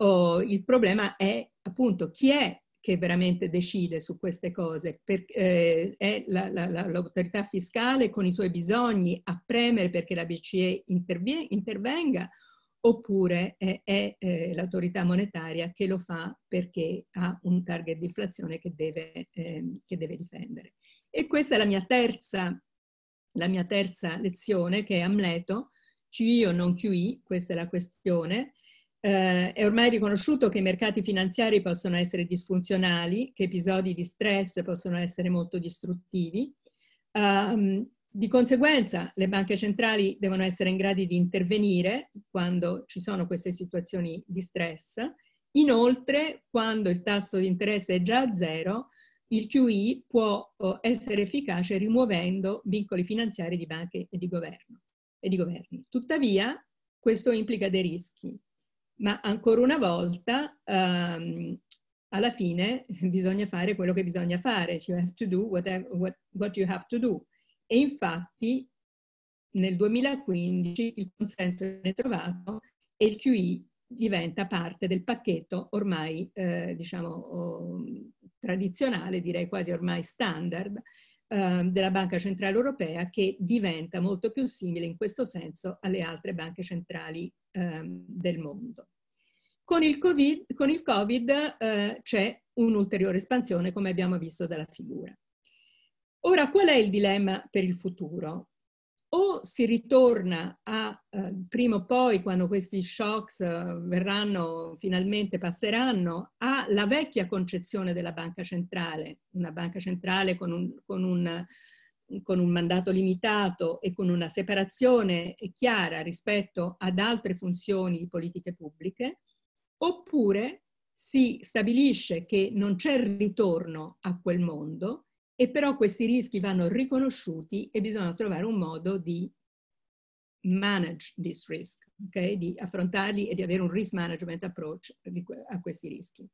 Speaker 4: O il problema è appunto chi è che veramente decide su queste cose, per, eh, è la, la, la, l'autorità fiscale con i suoi bisogni a premere perché la BCE intervenga oppure è, è eh, l'autorità monetaria che lo fa perché ha un target di inflazione che deve, eh, che deve difendere. E questa è la mia terza, la mia terza lezione che è Amleto, QI o non QI, questa è la questione, eh, è ormai riconosciuto che i mercati finanziari possono essere disfunzionali, che episodi di stress possono essere molto distruttivi. Um, di conseguenza le banche centrali devono essere in grado di intervenire quando ci sono queste situazioni di stress. Inoltre, quando il tasso di interesse è già a zero, il QE può oh, essere efficace rimuovendo vincoli finanziari di banche e di, governo, e di governi. Tuttavia, questo implica dei rischi ma ancora una volta um, alla fine bisogna fare quello che bisogna fare, you have to do whatever, what, what you have to do. E infatti nel 2015 il consenso viene trovato e il QE diventa parte del pacchetto ormai, eh, diciamo, oh, tradizionale, direi quasi ormai standard, eh, della Banca Centrale Europea che diventa molto più simile in questo senso alle altre banche centrali eh, del mondo. Con il Covid, con il COVID eh, c'è un'ulteriore espansione, come abbiamo visto dalla figura. Ora, qual è il dilemma per il futuro? O si ritorna a, eh, prima o poi, quando questi shocks eh, verranno, finalmente passeranno, alla vecchia concezione della banca centrale, una banca centrale con un, con un con un mandato limitato e con una separazione chiara rispetto ad altre funzioni di politiche pubbliche, oppure si stabilisce che non c'è ritorno a quel mondo e però questi rischi vanno riconosciuti e bisogna trovare un modo di manage this risk, okay? di affrontarli e di avere un risk management approach a questi rischi.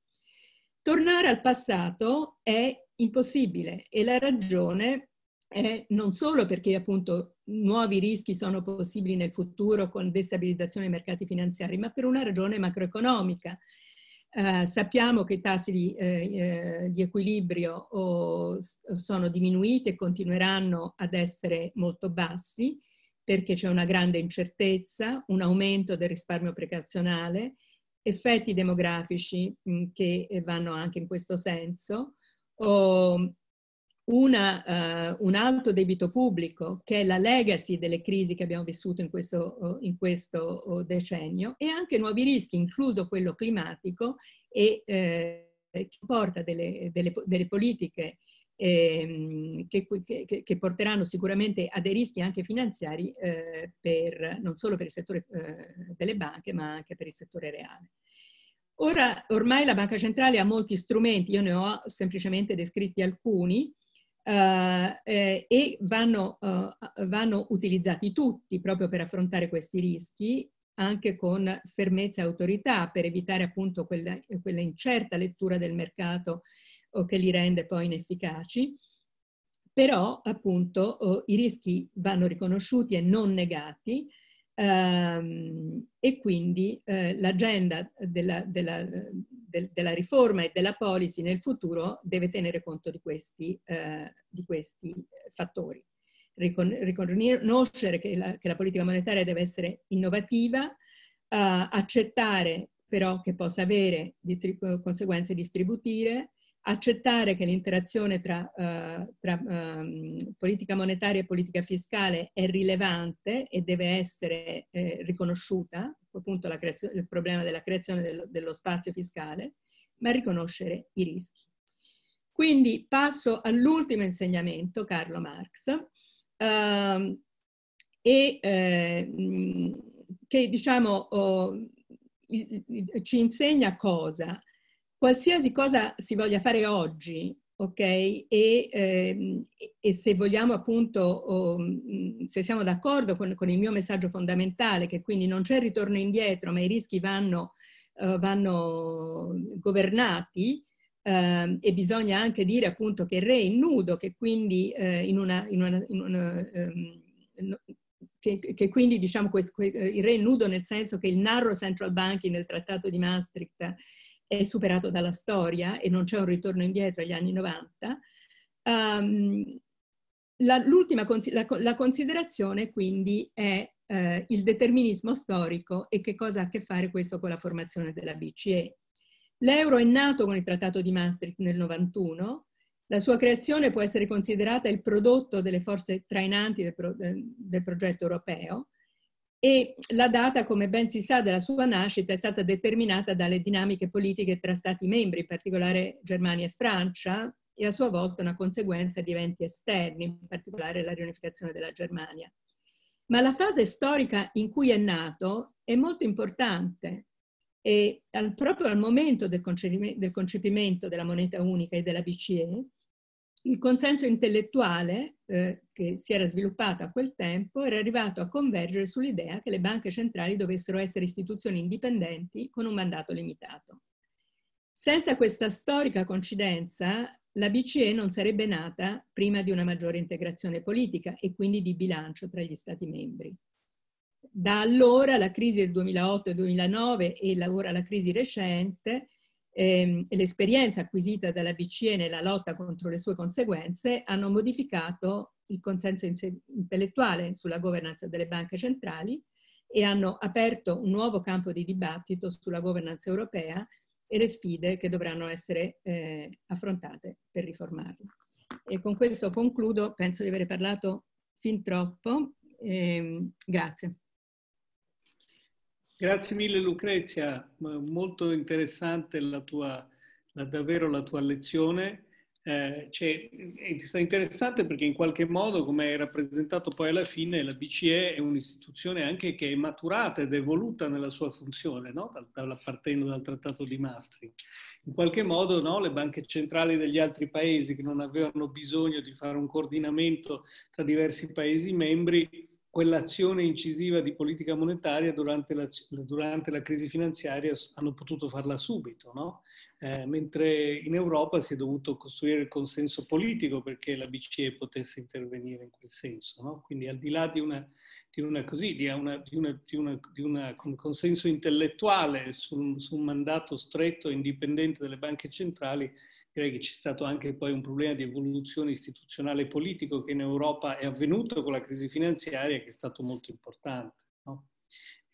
Speaker 4: Tornare al passato è impossibile e la ragione è non solo perché appunto nuovi rischi sono possibili nel futuro con destabilizzazione dei mercati finanziari, ma per una ragione macroeconomica. Eh, sappiamo che i tassi di, eh, eh di equilibrio oh, sono diminuiti e continueranno ad essere molto bassi perché c'è una grande incertezza, un aumento del risparmio precazionale, effetti demografici mh, mm, che eh, vanno anche in questo senso, oh, una, uh, un alto debito pubblico, che è la legacy delle crisi che abbiamo vissuto in questo, in questo decennio, e anche nuovi rischi, incluso quello climatico, e eh, che porta delle, delle, delle politiche eh, che, che, che, porteranno sicuramente a dei rischi anche finanziari eh, per, non solo per il settore eh, delle banche, ma anche per il settore reale. Ora, ormai la Banca Centrale ha molti strumenti, io ne ho semplicemente descritti alcuni, Uh, eh, e vanno, uh, vanno, utilizzati tutti proprio per affrontare questi rischi, anche con fermezza e autorità, per evitare appunto quella, quella incerta lettura del mercato che li rende poi inefficaci. Però appunto uh, i rischi vanno riconosciuti e non negati, e quindi eh, l'agenda della, della, del, della, riforma e della policy nel futuro deve tenere conto di questi, eh, di questi fattori. Ricon riconoscere che la, che la, politica monetaria deve essere innovativa, uh, accettare però che possa avere distri conseguenze distributive, accettare che l'interazione tra, uh, tra um, politica monetaria e politica fiscale è rilevante e deve essere eh, riconosciuta, appunto il problema della creazione dello, dello, spazio fiscale, ma riconoscere i rischi. Quindi passo all'ultimo insegnamento, Carlo Marx, uh, e, eh, che diciamo oh, ci insegna cosa? Qualsiasi cosa si voglia fare oggi, ok? E, ehm, e se vogliamo appunto, oh, se siamo d'accordo con, con, il mio messaggio fondamentale, che quindi non c'è ritorno indietro, ma i rischi vanno, uh, vanno governati, Uh, e bisogna anche dire appunto che il re è nudo, che quindi uh, in una, in una, in una um, che, che, quindi diciamo questo, il re è nudo nel senso che il narrow central banking nel trattato di Maastricht è superato dalla storia e non c'è un ritorno indietro agli anni 90. Um, ehm, la, l'ultima la, la considerazione quindi è eh, il determinismo storico e che cosa ha a che fare questo con la formazione della BCE. L'euro è nato con il Trattato di Maastricht nel 91, la sua creazione può essere considerata il prodotto delle forze trainanti del, pro, del progetto europeo, e la data, come ben si sa, della sua nascita è stata determinata dalle dinamiche politiche tra Stati membri, in particolare Germania e Francia, e a sua volta una conseguenza di eventi esterni, in particolare la riunificazione della Germania. Ma la fase storica in cui è nato è molto importante e al, proprio al momento del concepimento, del concepimento della moneta unica e della BCE, il consenso intellettuale eh, che si era sviluppato a quel tempo era arrivato a convergere sull'idea che le banche centrali dovessero essere istituzioni indipendenti con un mandato limitato. Senza questa storica coincidenza, la BCE non sarebbe nata prima di una maggiore integrazione politica e quindi di bilancio tra gli Stati membri. Da allora la crisi del 2008 e 2009 e ora la crisi recente e l'esperienza acquisita dalla BCE nella lotta contro le sue conseguenze hanno modificato il consenso intellettuale sulla governance delle banche centrali e hanno aperto un nuovo campo di dibattito sulla governance europea e le sfide che dovranno essere eh, affrontate per riformarla. E con questo concludo, penso di aver parlato fin troppo. Eh, grazie.
Speaker 1: Grazie mille Lucrezia, molto interessante la tua, la, davvero la tua lezione. Eh, cioè, è interessante perché in qualche modo, come è rappresentato poi alla fine, la BCE è un'istituzione anche che è maturata ed evoluta nella sua funzione, no? dal, partendo dal Trattato di Maastricht. In qualche modo no? le banche centrali degli altri paesi che non avevano bisogno di fare un coordinamento tra diversi paesi membri quell'azione incisiva di politica monetaria durante la, durante la, crisi finanziaria hanno potuto farla subito, no? eh, mentre in Europa si è dovuto costruire il consenso politico perché la BCE potesse intervenire in quel senso. No? Quindi al di là di una, di una così, di una, di una consenso intellettuale su un mandato stretto e indipendente delle banche centrali, direi che c'è stato anche poi un problema di evoluzione istituzionale e politico che in Europa è avvenuto con la crisi finanziaria che è stato molto importante. No?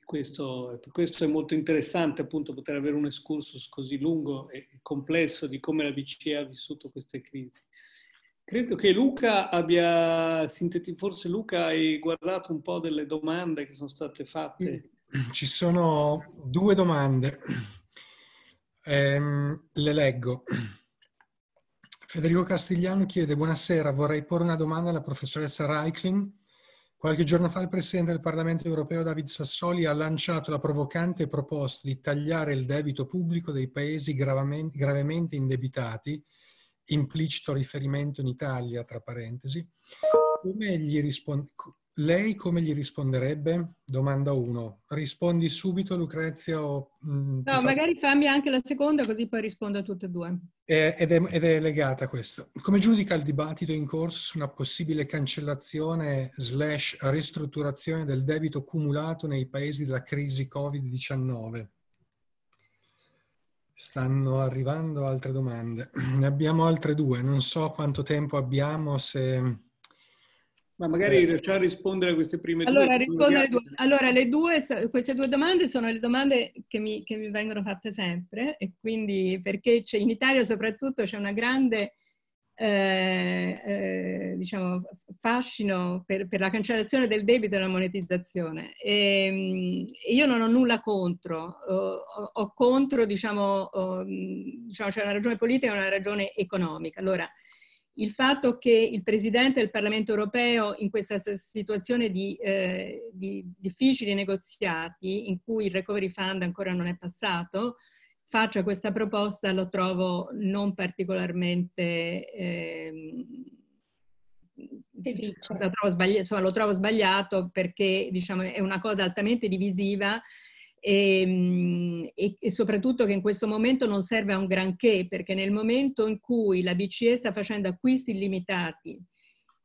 Speaker 1: Questo, questo, è molto interessante appunto poter avere un excursus così lungo e complesso di come la BCE ha vissuto queste crisi. Credo che Luca abbia sintetizzato, forse Luca hai guardato un po' delle domande che sono state fatte.
Speaker 3: Ci sono due domande, ehm, le leggo. Federico Castigliano chiede, buonasera, vorrei porre una domanda alla professoressa Reichling. Qualche giorno fa il Presidente del Parlamento europeo David Sassoli ha lanciato la provocante proposta di tagliare il debito pubblico dei paesi gravemente indebitati, implicito riferimento in Italia, tra parentesi. Come gli risponde, lei come gli risponderebbe? Domanda 1. Rispondi subito Lucrezia o...
Speaker 4: Mh, mm, no, magari fammi anche la seconda così poi rispondo a tutte e due.
Speaker 3: È, ed, è, ed, è, legata a questo. Come giudica il dibattito in corso su una possibile cancellazione slash ristrutturazione del debito cumulato nei paesi della crisi Covid-19? Stanno arrivando altre domande. Ne abbiamo altre due. Non so quanto tempo abbiamo, se
Speaker 1: ma magari eh. riusciamo a rispondere a queste prime
Speaker 4: allora,
Speaker 1: due.
Speaker 4: due. Allora, le due, queste due domande sono le domande che mi, che mi vengono fatte sempre e quindi perché in Italia soprattutto c'è una grande eh, eh, diciamo, fascino per, per, la cancellazione del debito e la monetizzazione. E, ehm, io non ho nulla contro, ho, ho contro, diciamo, ho, diciamo, c'è una ragione politica e una ragione economica. Allora, il fatto che il Presidente del Parlamento europeo in questa situazione di, eh, di, difficili negoziati, in cui il Recovery Fund ancora non è passato, faccia questa proposta lo trovo non particolarmente... Eh, lo, trovo insomma, lo trovo sbagliato perché diciamo, è una cosa altamente divisiva e, ehm, e, e, soprattutto che in questo momento non serve a un granché, perché nel momento in cui la BCE sta facendo acquisti illimitati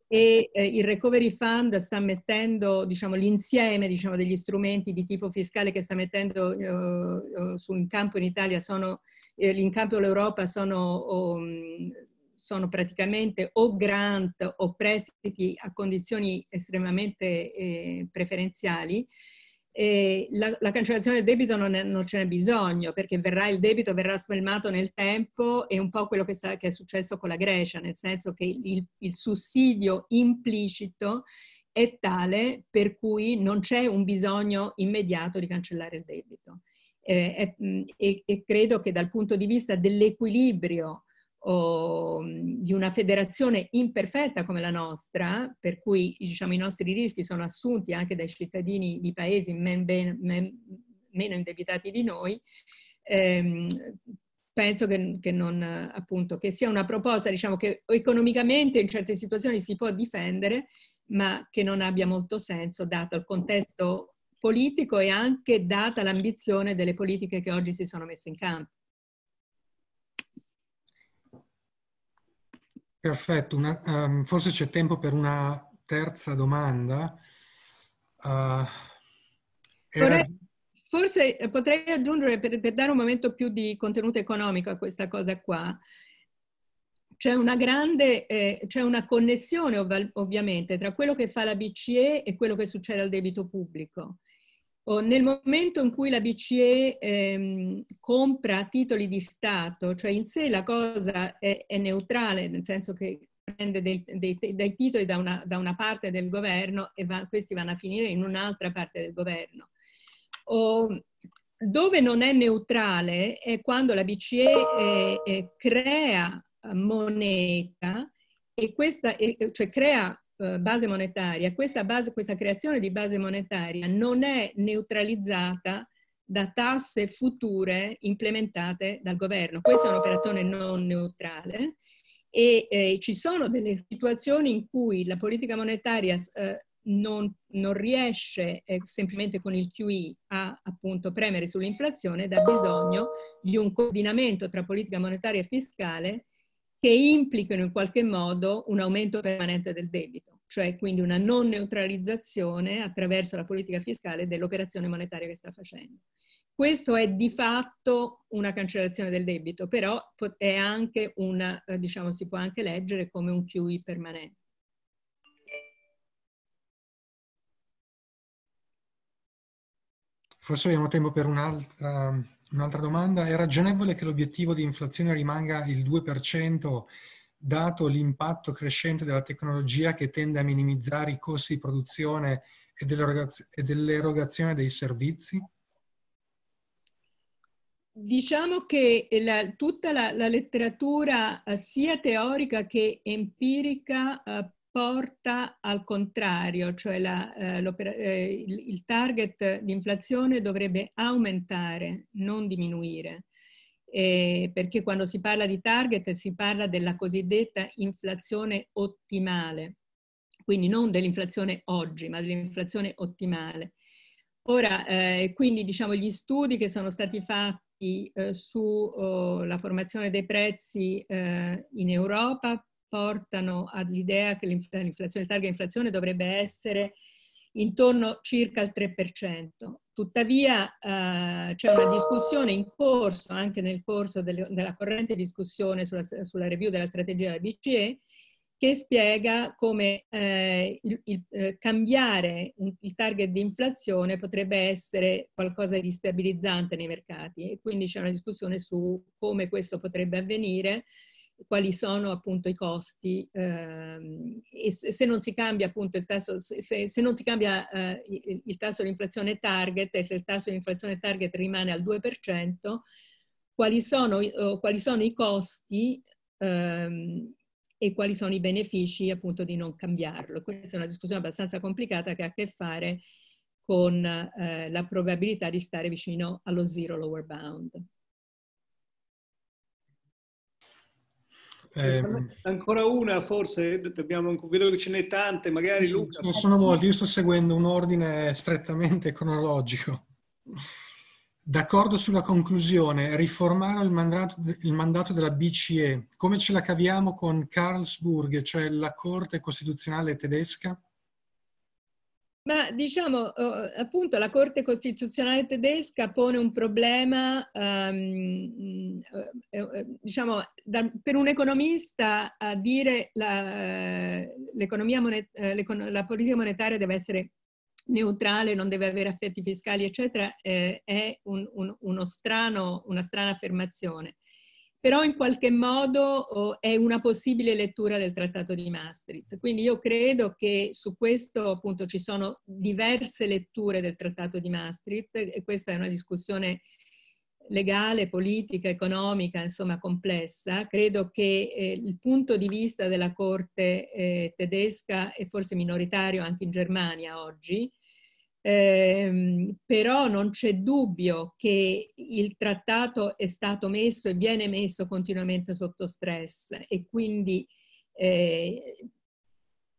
Speaker 4: e eh, il Recovery Fund sta mettendo diciamo, l'insieme diciamo, degli strumenti di tipo fiscale che sta mettendo eh, su, in campo in Italia, sono, eh, in campo l'Europa sono, um, sono praticamente o grant o prestiti a condizioni estremamente eh, preferenziali, la, la, cancellazione del debito non, è, non, ce n'è bisogno perché verrà, il debito verrà spalmato nel tempo e un po' quello che, sta, che, è successo con la Grecia, nel senso che il, il sussidio implicito è tale per cui non c'è un bisogno immediato di cancellare il debito. Eh, e, e, credo che dal punto di vista dell'equilibrio o di una federazione imperfetta come la nostra, per cui diciamo, i nostri rischi sono assunti anche dai cittadini di paesi men ben, men, meno indebitati di noi, ehm, penso che, che, non, appunto, che, sia una proposta diciamo, che economicamente in certe situazioni si può difendere, ma che non abbia molto senso dato il contesto politico e anche data l'ambizione delle politiche che oggi si sono messe in campo.
Speaker 3: Perfetto, una, um, forse c'è tempo per una terza domanda. Uh,
Speaker 4: era... Forse potrei aggiungere, per, per, dare un momento più di contenuto economico a questa cosa qua, c'è una grande, eh, c'è una connessione ov- ovviamente tra quello che fa la BCE e quello che succede al debito pubblico. Nel momento in cui la BCE ehm, compra titoli di Stato, cioè in sé la cosa è, è neutrale, nel senso che prende dei, dei, dei titoli da una, da una, parte del governo e va, questi vanno a finire in un'altra parte del governo. Oh, dove non è neutrale è quando la BCE eh, eh, crea moneta e questa, eh, cioè crea base monetaria, questa, base, questa creazione di base monetaria non è neutralizzata da tasse future implementate dal governo. Questa è un'operazione non neutrale e eh, ci sono delle situazioni in cui la politica monetaria eh, non, non riesce eh, semplicemente con il QE a appunto premere sull'inflazione ed ha bisogno di un coordinamento tra politica monetaria e fiscale che implichino in qualche modo un aumento permanente del debito, cioè quindi una non neutralizzazione attraverso la politica fiscale dell'operazione monetaria che sta facendo. Questo è di fatto una cancellazione del debito, però è anche una, eh, diciamo, si può anche leggere come un QE permanente.
Speaker 3: Forse abbiamo tempo per un'altra, un'altra domanda. È ragionevole che l'obiettivo di inflazione rimanga il 2% dato l'impatto crescente della tecnologia che tende a minimizzare i costi di produzione e dell'erogazione dei servizi?
Speaker 4: Diciamo che la, tutta la, la, letteratura eh, sia teorica che empirica eh, porta al contrario, cioè la, eh, eh, il, il, target di inflazione dovrebbe aumentare, non diminuire. Eh, perché quando si parla di target si parla della cosiddetta inflazione ottimale, quindi non dell'inflazione oggi, ma dell'inflazione ottimale. Ora, eh, quindi diciamo gli studi che sono stati fatti eh, sulla oh, formazione dei prezzi eh, in Europa portano all'idea che l'inflazione, il target inflazione dovrebbe essere intorno circa al 3%. Tuttavia eh, c'è una discussione in corso, anche nel corso delle, della corrente discussione sulla, sulla, review della strategia della BCE, che spiega come eh, il, il, eh, cambiare il target di inflazione potrebbe essere qualcosa di stabilizzante nei mercati e quindi c'è una discussione su come questo potrebbe avvenire quali sono appunto i costi ehm, e se, non si cambia appunto il tasso, se, non si cambia eh, il, tasso di inflazione target e se il tasso di inflazione target rimane al 2%, quali sono, quali sono i costi ehm, e quali sono i benefici appunto di non cambiarlo. Questa è una discussione abbastanza complicata che ha a che fare con eh, la probabilità di stare vicino allo zero lower bound.
Speaker 1: Eh, Ancora una, forse dobbiamo, vedo che ce n'è tante, magari Luca.
Speaker 3: Ne sono molti, io sto seguendo un ordine strettamente cronologico. D'accordo sulla conclusione, riformare il mandato, il mandato, della BCE, come ce la caviamo con Karlsburg, cioè la Corte Costituzionale tedesca?
Speaker 4: Ma diciamo, eh, appunto, la Corte Costituzionale tedesca pone un problema, um, eh, diciamo, da, per un economista a dire la, monet- la politica monetaria deve essere neutrale, non deve avere effetti fiscali, eccetera, eh, è un, un, strano, una strana affermazione però in qualche modo oh, è una possibile lettura del Trattato di Maastricht. Quindi io credo che su questo appunto ci sono diverse letture del Trattato di Maastricht e questa è una discussione legale, politica, economica, insomma complessa. Credo che eh, il punto di vista della Corte eh, tedesca è forse minoritario anche in Germania oggi, eh, però non c'è dubbio che il trattato è stato messo e viene messo continuamente sotto stress e quindi eh,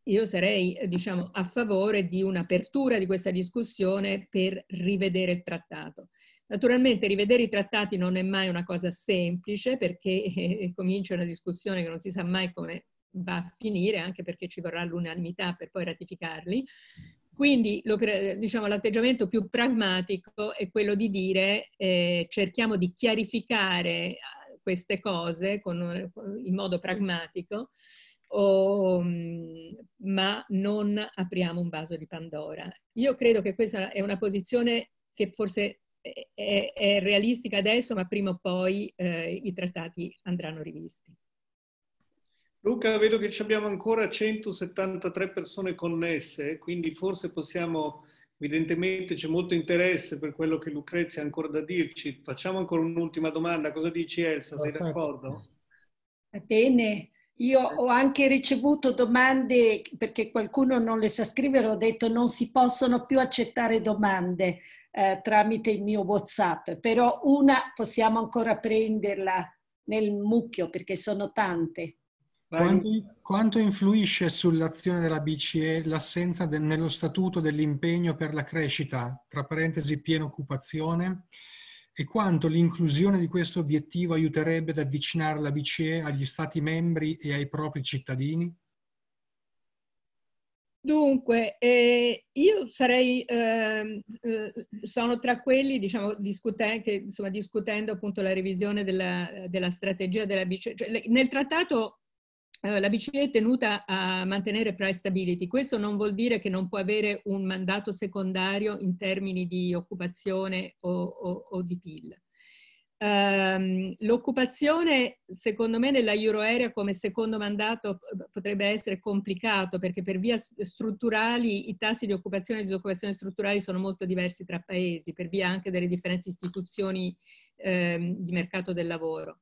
Speaker 4: io sarei diciamo, a favore di un'apertura di questa discussione per rivedere il trattato. Naturalmente rivedere i trattati non è mai una cosa semplice perché eh, comincia una discussione che non si sa mai come va a finire, anche perché ci vorrà l'unanimità per poi ratificarli. Quindi diciamo, l'atteggiamento più pragmatico è quello di dire eh, cerchiamo di chiarificare ah, queste cose con, in modo pragmatico, o, mm, ma non apriamo un vaso di Pandora. Io credo che questa è una posizione che forse è, è realistica adesso, ma prima o poi eh, i trattati andranno rivisti.
Speaker 1: Luca, vedo che abbiamo ancora 173 persone connesse, quindi forse possiamo, evidentemente c'è molto interesse per quello che Lucrezia ha ancora da dirci. Facciamo ancora un'ultima domanda. Cosa dici Elsa? Sei d'accordo?
Speaker 2: Va bene. Io ho anche ricevuto domande perché qualcuno non le sa scrivere, ho detto non si possono più accettare domande eh, tramite il mio WhatsApp, però una possiamo ancora prenderla nel mucchio perché sono tante.
Speaker 3: Quanto, quanto, influisce sull'azione della BCE l'assenza de, nello statuto dell'impegno per la crescita, tra parentesi piena occupazione, e quanto l'inclusione di questo obiettivo aiuterebbe ad avvicinare la BCE agli Stati membri e ai propri cittadini?
Speaker 4: Dunque, eh, io sarei, eh, eh, sono tra quelli, diciamo, discuten- che, insomma, discutendo appunto la revisione della, della strategia della BCE. Cioè, nel trattato la BCE è tenuta a mantenere price stability. Questo non vuol dire che non può avere un mandato secondario in termini di occupazione o, o, o di PIL. Um, l'occupazione, secondo me, nella euro area come secondo mandato potrebbe essere complicato perché per via strutturali i tassi di occupazione e disoccupazione strutturali sono molto diversi tra paesi, per via anche delle differenti istituzioni um, di mercato del lavoro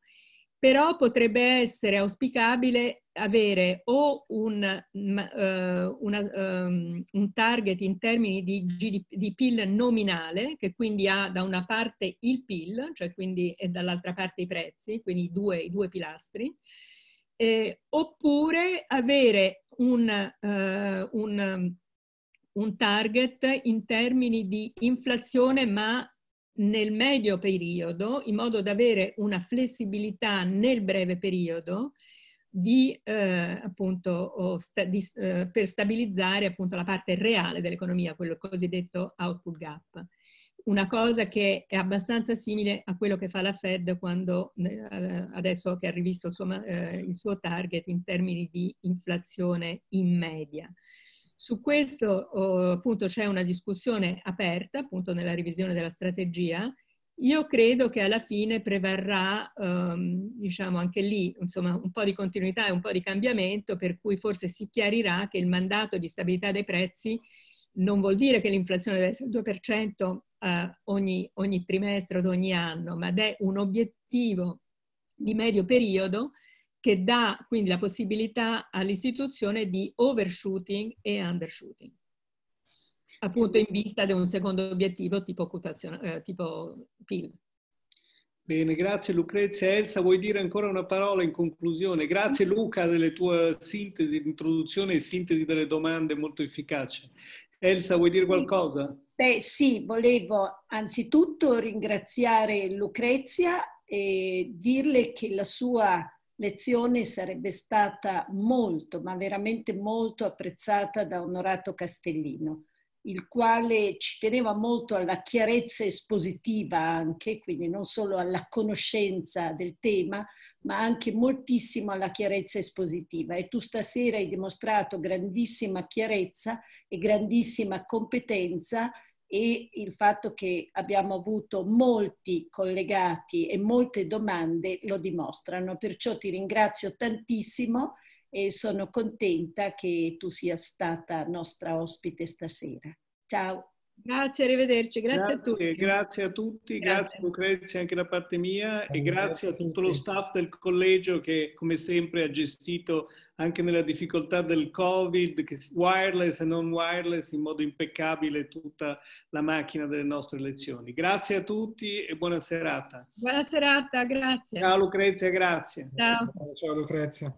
Speaker 4: però potrebbe essere auspicabile avere o un, uh, una, um, un target in termini di, GDP, di, PIL nominale, che quindi ha da una parte il PIL, cioè quindi e dall'altra parte i prezzi, quindi i due, i due pilastri, eh, oppure avere un, uh, un, un target in termini di inflazione ma nel medio periodo, in modo da avere una flessibilità nel breve periodo di, eh, appunto, sta, di, eh, per stabilizzare appunto la parte reale dell'economia, quello cosiddetto output gap. Una cosa che è abbastanza simile a quello che fa la Fed quando eh, adesso che ha rivisto il suo, eh, il suo target in termini di inflazione in media. Su questo oh, appunto c'è una discussione aperta appunto nella revisione della strategia. Io credo che alla fine prevarrà, um, diciamo anche lì, insomma, un po' di continuità e un po' di cambiamento, per cui forse si chiarirà che il mandato di stabilità dei prezzi non vuol dire che l'inflazione deve essere il 2% uh, ogni, ogni trimestre od ogni anno, ma è un obiettivo di medio periodo che dà quindi la possibilità all'istituzione di overshooting e undershooting, appunto in vista di un secondo obiettivo tipo, eh, tipo PIL.
Speaker 1: Bene, grazie Lucrezia. Elsa, vuoi dire ancora una parola in conclusione? Grazie Luca delle tue sintesi, introduzione e sintesi delle domande molto efficace. Elsa, vuoi dire qualcosa?
Speaker 2: Beh sì, volevo anzitutto ringraziare Lucrezia e dirle che la sua lezione sarebbe stata molto, ma veramente molto apprezzata da Onorato Castellino, il quale ci teneva molto alla chiarezza espositiva anche, quindi non solo alla conoscenza del tema, ma anche moltissimo alla chiarezza espositiva. E tu stasera hai dimostrato grandissima chiarezza e grandissima competenza e il fatto che abbiamo avuto molti collegati e molte domande lo dimostrano. Perciò ti ringrazio tantissimo e sono contenta che tu sia stata nostra ospite stasera. Ciao.
Speaker 4: Grazie, arrivederci. Grazie,
Speaker 1: grazie,
Speaker 4: a tutti.
Speaker 1: Grazie a tutti, grazie, grazie Lucrezia anche da parte mia e grazie a tutto lo staff del collegio che come sempre ha gestito anche nella difficoltà del Covid, wireless e non wireless, in modo impeccabile tutta la macchina delle nostre lezioni. Grazie a tutti e buona serata.
Speaker 4: Buona serata, grazie.
Speaker 1: Ciao Lucrezia, grazie.
Speaker 3: Ciao, Ciao Lucrezia.